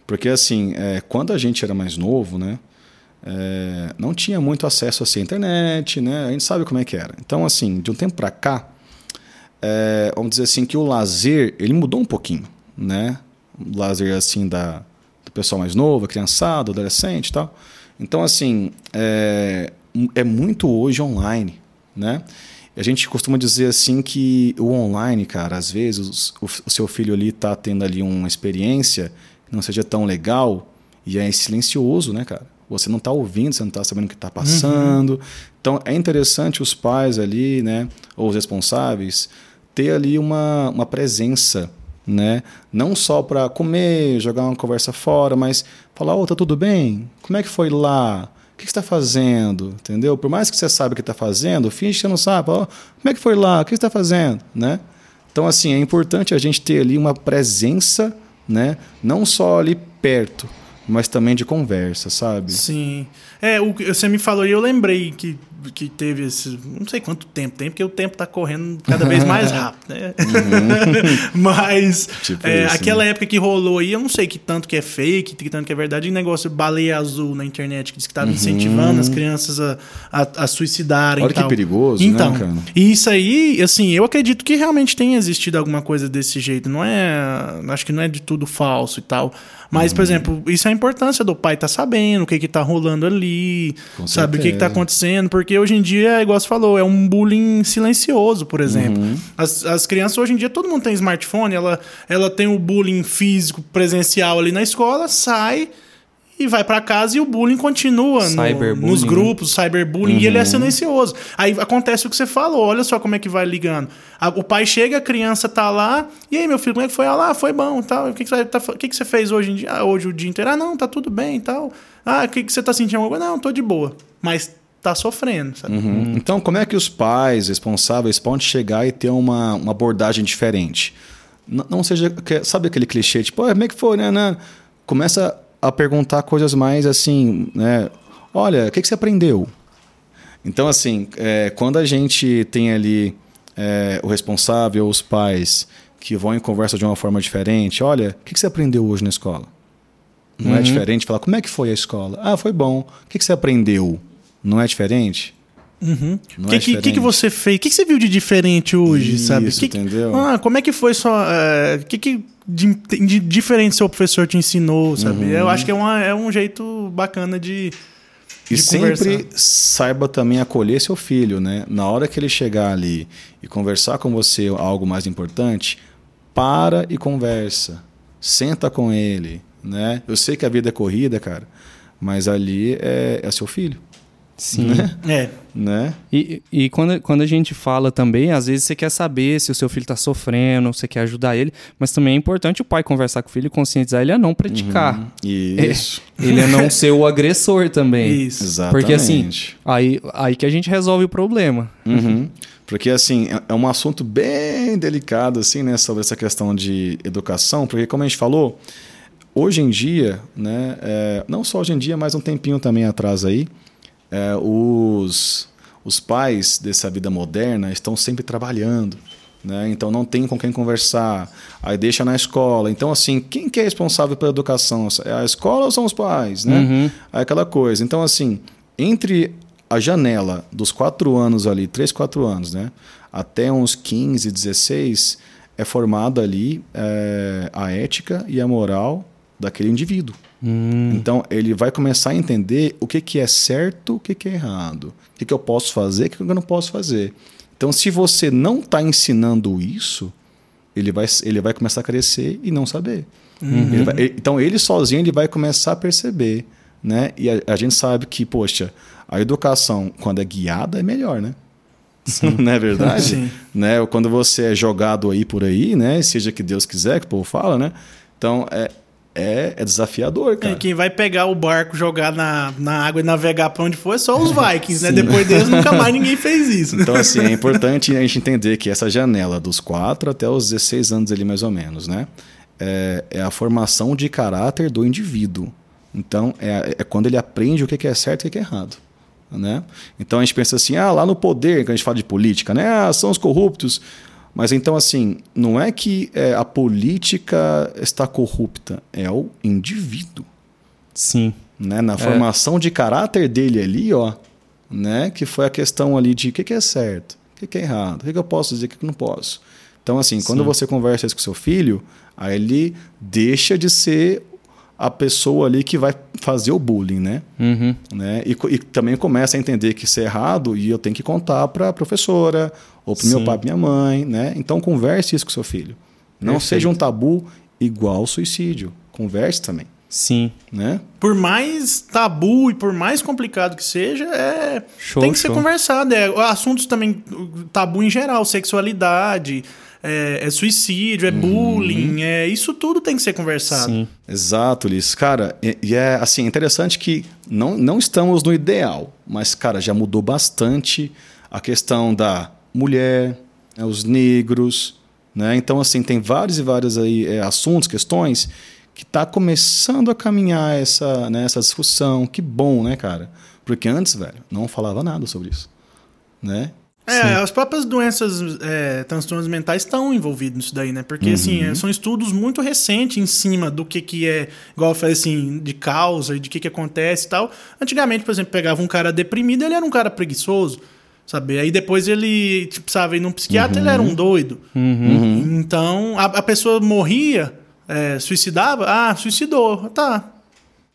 C: Porque, assim, é, quando a gente era mais novo, né? É, não tinha muito acesso assim, à internet, né? A gente sabe como é que era. Então, assim, de um tempo para cá, é, vamos dizer assim, que o lazer, ele mudou um pouquinho, né? O lazer, assim, da, pessoal mais novo, criançado, adolescente e tal. Então, assim, é, é muito hoje online, né? A gente costuma dizer assim que o online, cara, às vezes o, o seu filho ali está tendo ali uma experiência que não seja tão legal e é silencioso, né, cara? Você não está ouvindo, você não está sabendo o que está passando. Uhum. Então é interessante os pais ali, né, ou os responsáveis, ter ali uma, uma presença, né? Não só para comer, jogar uma conversa fora, mas falar, ô, oh, tá tudo bem? Como é que foi lá? O que está fazendo? Entendeu? Por mais que você saiba o que está fazendo, finge que você não sabe. Oh, como é que foi lá? O que está fazendo? Né? Então, assim, é importante a gente ter ali uma presença, né? não só ali perto, mas também de conversa, sabe?
B: Sim. É, o você me falou e eu lembrei que que teve esse. Não sei quanto tempo tem, porque o tempo está correndo cada vez mais rápido, né? Uhum. [laughs] Mas tipo é, isso, aquela né? época que rolou aí, eu não sei que tanto que é fake, que tanto que é verdade, negócio baleia azul na internet que diz que estava uhum. incentivando as crianças a, a, a suicidarem.
C: Olha
B: que
C: perigoso, né,
B: então,
C: né, cara?
B: E isso aí, assim, eu acredito que realmente tenha existido alguma coisa desse jeito. Não é. Acho que não é de tudo falso e tal. Mas, uhum. por exemplo, isso é a importância do pai estar tá sabendo o que que tá rolando ali, Com sabe certeza. o que que tá acontecendo, porque hoje em dia, igual você falou, é um bullying silencioso, por exemplo. Uhum. As, as crianças hoje em dia, todo mundo tem smartphone, ela, ela tem o bullying físico presencial ali na escola, sai e vai para casa e o bullying continua no, nos né? grupos, né? cyberbullying, uhum. e ele é uhum. silencioso. Aí acontece o que você falou, olha só como é que vai ligando. A, o pai chega, a criança tá lá, e aí, meu filho, como é que foi? Ah, lá, foi bom, tal. O que, que, você, tá, que, que você fez hoje, em dia? Ah, hoje o dia inteiro? Ah, não, tá tudo bem e tal. Ah, o que, que você tá sentindo? Coisa? Não, tô de boa. Mas tá sofrendo, sabe?
C: Uhum. Então, como é que os pais responsáveis podem chegar e ter uma, uma abordagem diferente? Não, não seja, sabe aquele clichê, tipo, ah, como é que foi, né? né? Começa a perguntar coisas mais assim, né? Olha, o que, que você aprendeu? Então, assim, é, quando a gente tem ali é, o responsável, os pais, que vão em conversa de uma forma diferente, olha, o que, que você aprendeu hoje na escola? Não é uhum. é diferente falar, como é que foi a escola? Ah, foi bom. O que, que você aprendeu? Não é diferente?
B: Uhum. O que, é que, que, você fez? O que, que, você viu de diferente hoje,
C: Isso,
B: sabe?
C: Que, entendeu?
B: Ah, como é que foi só. O uh, que, que de, de, diferente seu professor te ensinou, sabe? Uhum. Eu acho que é, uma, é um jeito bacana de.
C: E sempre saiba também acolher seu filho, né? Na hora que ele chegar ali e conversar com você algo mais importante, para e conversa. Senta com ele, né? Eu sei que a vida é corrida, cara, mas ali é, é seu filho.
A: Sim.
C: Né?
B: É.
C: Né?
A: E, e quando, quando a gente fala também, às vezes você quer saber se o seu filho está sofrendo, você quer ajudar ele, mas também é importante o pai conversar com o filho e conscientizar ele a não praticar. Uhum.
C: Isso.
A: É, ele a não ser o agressor também.
C: Isso. Exatamente.
A: Porque assim, aí, aí que a gente resolve o problema.
C: Uhum. Porque assim, é, é um assunto bem delicado assim, né, sobre essa questão de educação, porque como a gente falou, hoje em dia, né, é, não só hoje em dia, mas um tempinho também atrás aí, é, os, os pais dessa vida moderna estão sempre trabalhando. Né? Então não tem com quem conversar, aí deixa na escola. Então, assim, quem que é responsável pela educação? É a escola ou são os pais? Né? Uhum. Aí aquela coisa. Então, assim, entre a janela dos quatro anos ali, três, quatro anos, né? até uns 15, 16, é formada ali é, a ética e a moral daquele indivíduo. Hum. Então ele vai começar a entender o que, que é certo, o que, que é errado, o que, que eu posso fazer, o que, que eu não posso fazer. Então, se você não está ensinando isso, ele vai, ele vai começar a crescer e não saber. Uhum. Ele vai, então, ele sozinho ele vai começar a perceber. Né? E a, a, gente sabe que, poxa, a educação, quando é guiada, é melhor, né? [laughs] não é verdade? Sim. Né? Quando você é jogado aí por aí, né? seja que Deus quiser, que o povo fala, né? Então, é, é, é desafiador, cara.
B: É, quem vai pegar o barco, jogar na, na água e navegar pra onde for é só os Vikings, né? Depois deles nunca mais ninguém fez isso.
C: Então, assim, é importante a gente entender que essa janela dos 4 até os 16 anos ali, mais ou menos, né? É, é a formação de caráter do indivíduo. Então, é, é quando ele aprende o que é certo e o que é errado. Né? Então a gente pensa assim, ah, lá no poder, quando a gente fala de política, né? Ah, são os corruptos. Mas então, assim, não é que é, a política está corrupta, é o indivíduo.
A: Sim.
C: Né? Na é. formação de caráter dele ali, ó, né? que foi a questão ali de o que, que é certo, o que, é errado, o que, que eu posso dizer, o que, que eu não posso. Então, assim, quando Sim. você conversa isso com seu filho, aí ele deixa de ser a pessoa ali que vai fazer o bullying, né?
A: Uhum.
C: né? E, e, também começa a entender que isso é errado e eu tenho que contar para a professora ou para meu pai, minha mãe, né? Então converse isso com seu filho. Não Perfeito. seja um tabu igual suicídio. Converse também.
A: Sim.
C: Né?
B: Por mais tabu e por mais complicado que seja, é show, tem que show. ser conversado. É, assuntos também tabu em geral, sexualidade, é, é suicídio, é uhum. bullying, é, isso tudo tem que ser conversado. Sim.
C: Exato, Liz. Cara, e, e, é assim, interessante que não, não estamos no ideal, mas, cara, já mudou bastante a questão da mulher, né, os negros, né? Então, assim, tem vários e vários aí, é, assuntos, questões que está começando a caminhar essa, né, essa discussão. Que bom, né, cara? Porque antes, velho, não falava nada sobre isso, né?
B: É, Sim. as próprias doenças, é, transtornos mentais estão envolvidos nisso daí, né? Porque, assim, uhum. assim, são estudos muito recentes em cima do que, que é, igual eu falei assim, de causa e de que, que acontece e tal. Antigamente, por exemplo, pegava um cara deprimido, ele era um cara preguiçoso, sabe? Aí depois ele, tipo, sabe, ir num psiquiatra, uhum. ele era um doido.
A: Uhum.
B: Então, a, a, pessoa morria, é, suicidava, ah, suicidou, tá.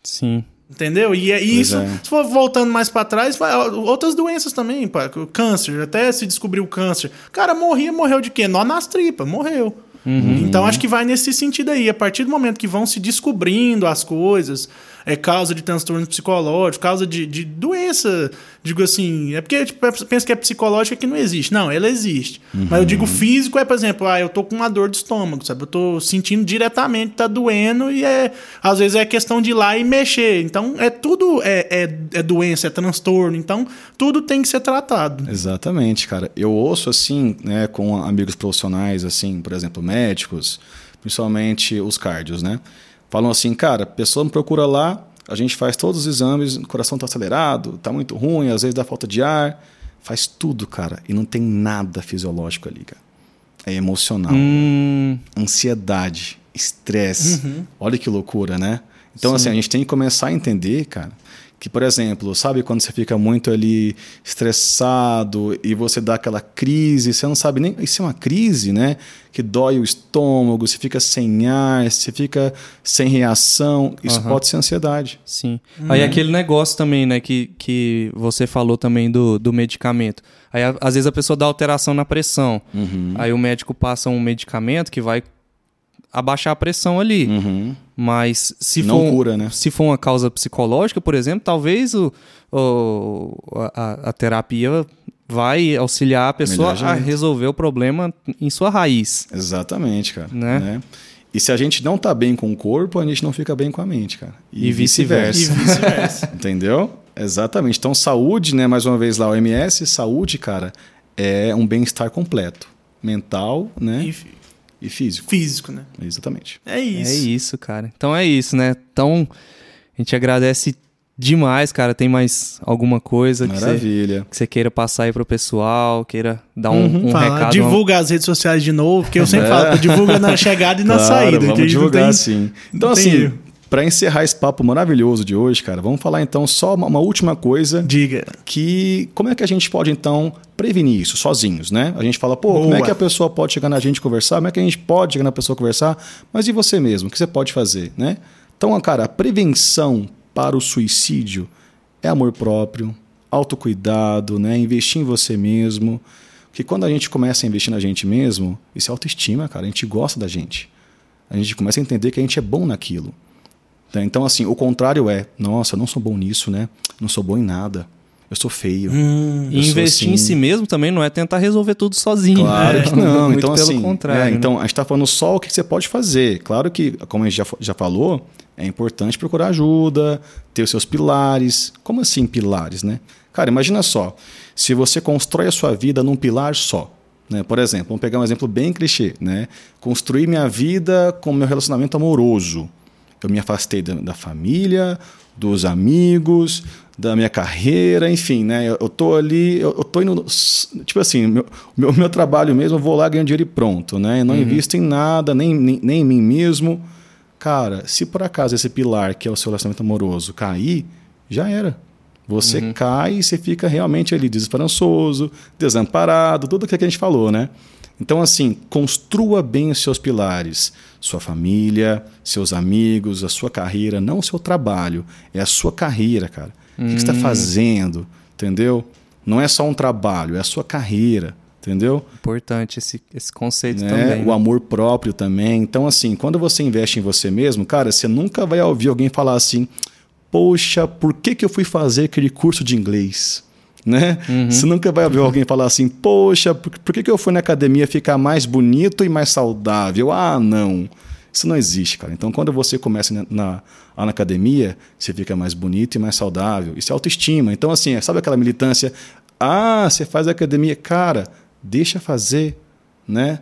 A: Sim.
B: Entendeu? E, é isso, é. se for voltando mais para trás, outras doenças também, pá, câncer, até se descobriu o câncer. Cara, morria, morreu de quê? Nó nas tripas, morreu. Uhum. Então acho que vai nesse sentido aí. A partir do momento que vão se descobrindo as coisas, é causa de transtorno psicológico, causa de, de doença. Digo assim, é porque tipo, pensa que é psicológica que não existe. Não, ela existe. Uhum. Mas eu digo físico é, por exemplo, ah, eu tô com uma dor de estômago, sabe? Eu tô sentindo diretamente, tá doendo, e é. Às vezes é questão de ir lá e mexer. Então, é tudo é, é, é doença, é transtorno. Então, tudo tem que ser tratado.
C: Exatamente, cara. Eu ouço assim, né, com amigos profissionais, assim, por exemplo, médicos, principalmente os cardios, né? Falam assim, cara, a pessoa me procura lá, a gente faz todos os exames, o coração está acelerado, está muito ruim, às vezes dá falta de ar, faz tudo, cara, e não tem nada fisiológico ali, cara. É emocional,
A: hum.
C: ansiedade, estresse. Uhum. Olha que loucura, né? Então, Sim. assim, a gente tem que começar a entender, cara, que, por exemplo, sabe quando você fica muito ali estressado e você dá aquela crise, você não sabe nem. Isso é uma crise, né? Que dói o estômago, você fica sem ar, você fica sem reação. Isso uhum. pode ser ansiedade.
A: Sim. Uhum. Aí aquele negócio também, né, que, que você falou também do, do medicamento. Aí às vezes a pessoa dá alteração na pressão.
C: Uhum.
A: Aí o médico passa um medicamento que vai abaixar a pressão ali.
C: Uhum.
A: Mas se
C: Não
A: for,
C: cura, né?
A: se for uma causa psicológica, por exemplo, talvez o, o a, a, terapia vai auxiliar a pessoa a resolver o problema em sua raiz.
C: Exatamente, cara.
A: Né?
C: né? E se a gente não tá bem com o corpo, a gente não fica bem com a mente, cara.
A: E, e vice-versa.
B: Vice [laughs]
C: Entendeu? Exatamente. Então, saúde, né? Mais uma vez lá, o MS, saúde, cara, é um bem-estar completo. Mental, né?
B: E
C: e físico.
B: Físico, né?
C: Exatamente.
B: É isso.
A: É isso, cara. Então é isso, né? Então, a gente agradece demais, cara. Tem mais alguma coisa
C: Maravilha.
A: que você queira passar aí pro pessoal, queira dar um, uhum, um recado?
B: Divulga uma... as redes sociais de novo, porque eu sempre é. falo, divulga na chegada e na
C: claro,
B: saída.
C: Vamos divulgar tem, sim. Então, assim, para encerrar esse papo maravilhoso de hoje, cara, vamos falar então só uma, uma, última coisa.
B: Diga.
C: Que como é que a gente pode então prevenir isso sozinhos, né? A gente fala, pô, Boa. como é que a pessoa pode chegar na gente conversar? Como é que a gente pode chegar na pessoa conversar? Mas e você mesmo? O que você pode fazer, né? Então, cara, a prevenção para o suicídio é amor próprio, autocuidado, né? Investir em você mesmo. Porque quando a gente começa a investir na gente mesmo, isso é autoestima, cara. A gente gosta da gente. A gente começa a entender que a gente é bom naquilo. Então, assim, o contrário é: nossa, eu não sou bom nisso, né? Não sou bom em nada. eu sou feio.
B: Hum,
A: E
C: Eu
A: investir em
C: assim.
A: si mesmo também não é tentar resolver tudo sozinho.
C: Claro
A: né?
C: que [laughs] não. Então,
A: pelo
C: assim,
A: contrário.
C: é,
A: né?
C: então, a gente está falando só o que você pode fazer. Claro que, como a gente já, já falou, é importante procurar ajuda, ter os seus pilares. Como assim pilares, né? Cara, imagina só. Se você constrói a sua vida num pilar só. Né? Por exemplo, vamos pegar um exemplo bem clichê. Né? Construir minha vida com meu relacionamento amoroso. Eu me afastei da, da família, dos amigos, da minha carreira, enfim, né? Eu, eu tô ali, eu, eu tô indo. Tipo assim, meu, meu, meu trabalho mesmo, eu vou lá ganhar dinheiro e pronto, né? Eu não invisto em nada, nem, nem, nem em mim mesmo. Cara, se por acaso esse pilar, que é o seu relacionamento amoroso, cair, já era. Você cai e você fica realmente ali desesperançoso, desamparado, tudo aquilo que a gente falou, né? Então, assim, construa bem os seus pilares. Sua família, seus amigos, a sua carreira, não o seu trabalho. É a sua carreira, cara. O que que você está fazendo? Entendeu? Não é só um trabalho, é a sua carreira. Entendeu?
A: Importante esse, esse conceito
C: né?
A: também.
C: O amor próprio também. Então, assim, quando você investe em você mesmo, cara, você nunca vai ouvir alguém falar assim: Poxa, por que, que eu fui fazer aquele curso de inglês? Né? Você nunca vai ouvir alguém falar assim: Poxa, por, por que, que eu fui na academia ficar mais bonito e mais saudável? Ah, não. Isso não existe, cara. Então, quando você começa na, na, na academia, você fica mais bonito e mais saudável. Isso é autoestima. Então, assim, sabe aquela militância? Ah, você faz academia. Cara, deixa fazer, né?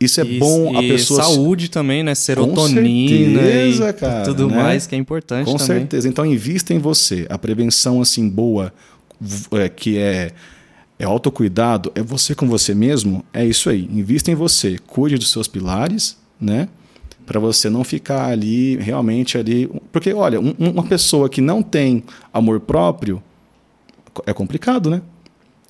C: Isso é bom a pessoa
A: saúde também, né? Serotonina
C: certeza,
A: e
C: cara,
A: tudo
C: né?
A: mais que é importante
C: Com
A: também.
C: certeza. Então invista em você. A prevenção assim boa, é, que é é autocuidado, é você com você mesmo, é isso aí. Invista em você, cuide dos seus pilares, né? Para você não ficar ali realmente ali, porque olha, um- uma pessoa que não tem amor próprio é complicado, né?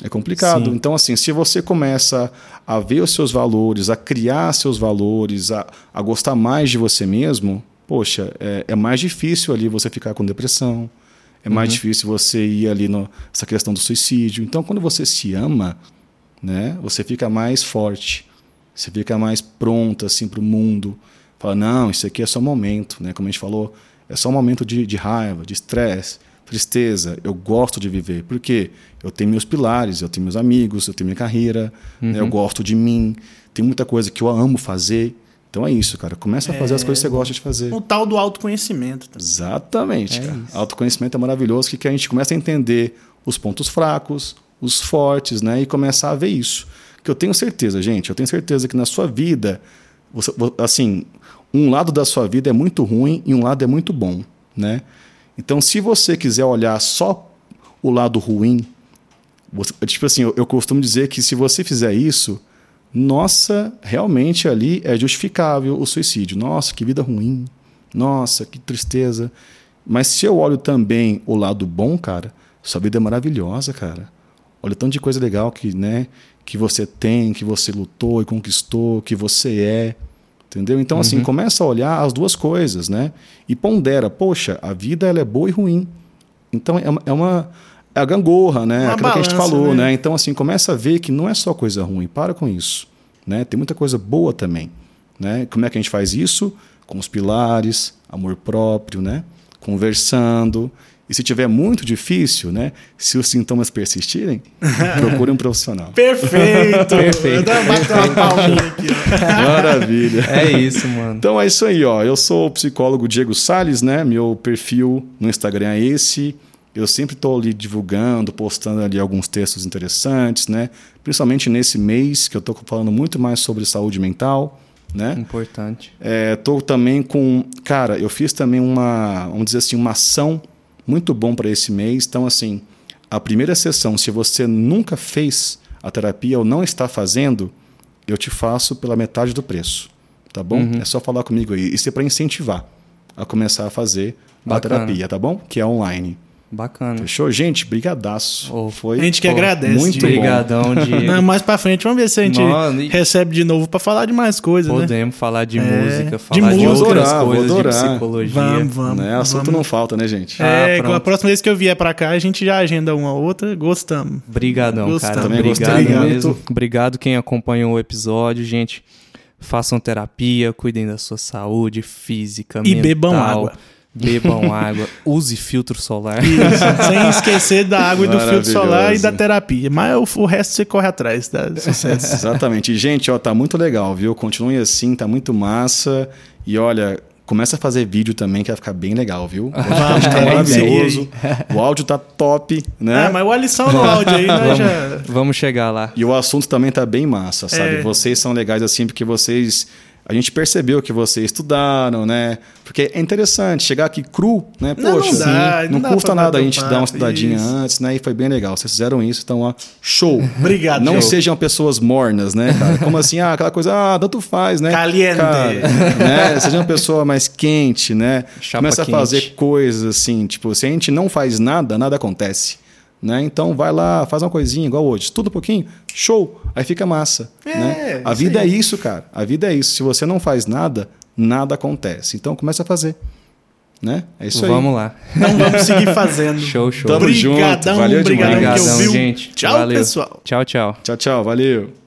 C: É complicado.
A: Sim.
C: Então, assim, se você começa a ver os seus valores, a criar seus valores, a, a gostar mais de você mesmo, poxa, é, é mais difícil ali você ficar com depressão. É mais difícil você ir ali nessa questão do suicídio. Então, quando você se ama, né, você fica mais forte. Você fica mais pronto assim para o mundo. Fala, não, isso aqui é só um momento, né? Como a gente falou, é só um momento de, de raiva, de estresse, tristeza. Eu gosto de viver. Por quê? Eu tenho meus pilares, eu tenho meus amigos, eu tenho minha carreira, né? eu gosto de mim. Tem muita coisa que eu amo fazer. Então é isso, cara. Começa a fazer as coisas que você gosta de fazer.
B: O tal do autoconhecimento. também.
C: Exatamente,
A: É
C: cara.
A: isso.
C: Autoconhecimento é maravilhoso, que, que a gente começa a entender os pontos fracos, os fortes, né? E começar a ver isso. Que eu tenho certeza, gente, eu tenho certeza que na sua vida, você- vo- assim, um lado da sua vida é muito ruim e um lado é muito bom, né? Então, se você quiser olhar só o lado ruim, você- tipo assim, eu, eu costumo dizer que se você fizer isso, nossa, realmente ali é justificável o suicídio. Nossa, que vida ruim. Nossa, que tristeza. Mas se eu olho também o lado bom, cara, sua vida é maravilhosa, cara. Olha o tanto de coisa legal que, né, que você tem, que você lutou e conquistou, que você é. Entendeu? Então, assim, começa a olhar as duas coisas, né? E pondera, poxa, a vida ela é boa e ruim. Então, é uma. É uma a gangorra, né?
B: Uma
C: Aquilo que a gente
B: balança,
C: falou,
B: né?
C: né? Então, assim, começa a ver que não é só coisa ruim. Para com isso. Né? Tem muita coisa boa também. Né? Como é que a gente faz isso? Com os pilares, amor próprio, né? Conversando. E se tiver muito difícil, né? Se os sintomas persistirem, [laughs] procure um profissional.
B: Perfeito! [laughs]
A: Perfeito,
B: Eu bato uma palminha aqui, ó. [laughs]
C: Maravilha.
A: É isso, mano.
C: Então é isso aí, ó. Eu sou o psicólogo Diego Sales, né? Meu perfil no Instagram é esse. Eu sempre estou ali divulgando, postando ali alguns textos interessantes, né? Principalmente nesse mês que eu estou falando muito mais sobre saúde mental, né?
A: Importante.
C: Estou também com, cara, eu fiz também uma, vamos dizer assim, uma ação muito bom para esse mês. Então assim, a primeira sessão, se você nunca fez a terapia ou não está fazendo, eu te faço pela metade do preço, tá bom? É só falar comigo aí. Isso é para incentivar a começar a fazer a
A: Bacana.
C: terapia, tá bom? Que é online.
A: Bacana.
C: Fechou? Gente, brigadaço.
A: Ô,
C: Foi
B: A gente que
A: Pô,
B: agradece.
C: muito
B: Diego.
A: Obrigadão, [laughs] Diego.
B: Não, mais pra frente, vamos ver se a gente
A: Não, e-
B: recebe de novo pra falar de mais coisas, né?
A: Podemos falar de
B: É,
A: música,
B: de
A: falar de,
B: música.
A: outras
C: Vou
A: coisas,
C: adorar.
A: de psicologia.
B: Vamos, vamos.
C: né? Assunto
B: vamos.
C: não falta, né, gente?
B: É,
A: Ah,
B: a próxima vez que eu vier pra cá, a gente já agenda uma outra. Gostamos.
A: Brigadão, cara.
C: Também
A: Obrigado
C: gostei
A: mesmo. Obrigado quem acompanhou o episódio, gente. Façam terapia, cuidem da sua saúde física,
B: E
A: mental.
B: bebam água.
A: Bebam [laughs] água, use filtro solar.
B: Isso, sem esquecer da água e do filtro solar e da terapia. Mas o, o resto você corre atrás, tá? [laughs] Sucesso.
C: Exatamente. E, gente, ó, tá muito legal, viu? Continue assim, tá muito massa. E olha, começa a fazer vídeo também, que vai ficar bem legal, viu? [laughs] Vai ficar
B: Vamos,
C: tá
B: vamos
C: maravilhoso. O áudio tá top, né?
B: É, mas o lição no áudio aí, nós já.
A: Vamos chegar lá.
C: E o assunto também tá bem massa, sabe?
B: É.
C: Vocês são legais assim porque vocês a gente percebeu que vocês estudaram, né? Porque é interessante chegar aqui cru, né?
B: Não, não
C: Poxa,
B: dá,
C: não,
B: não dá
C: custa nada a gente dar uma estudadinha
B: isso.
C: antes, né? E foi bem legal. Vocês fizeram isso, então, ó, show. [laughs]
B: Obrigado,
C: Não
B: show.
C: sejam pessoas mornas, né, cara? Como assim? Ah, aquela coisa, ah, tanto faz, né?
B: Caliente.
C: Cara, né? Seja uma pessoa mais quente, né?
A: Chapa
C: Começa a
A: quente.
C: fazer coisas assim, tipo, se a gente não faz nada, nada acontece. Né? Então vai lá, faz uma coisinha igual hoje, estuda um pouquinho, show, aí fica massa.
B: É,
C: né? A vida
B: aí.
C: é isso, cara. A vida é isso. Se você não faz nada, nada acontece. Então começa a fazer. Né? É isso aí.
A: Vamos lá.
B: Então vamos seguir fazendo. [laughs]
A: Show, show.
C: Tamo junto. Valeu
B: brigadão
C: demais.
A: Obrigadão, gente.
B: Tchau,
A: Valeu.
B: pessoal.
A: Tchau, tchau.
C: Tchau, tchau. Valeu.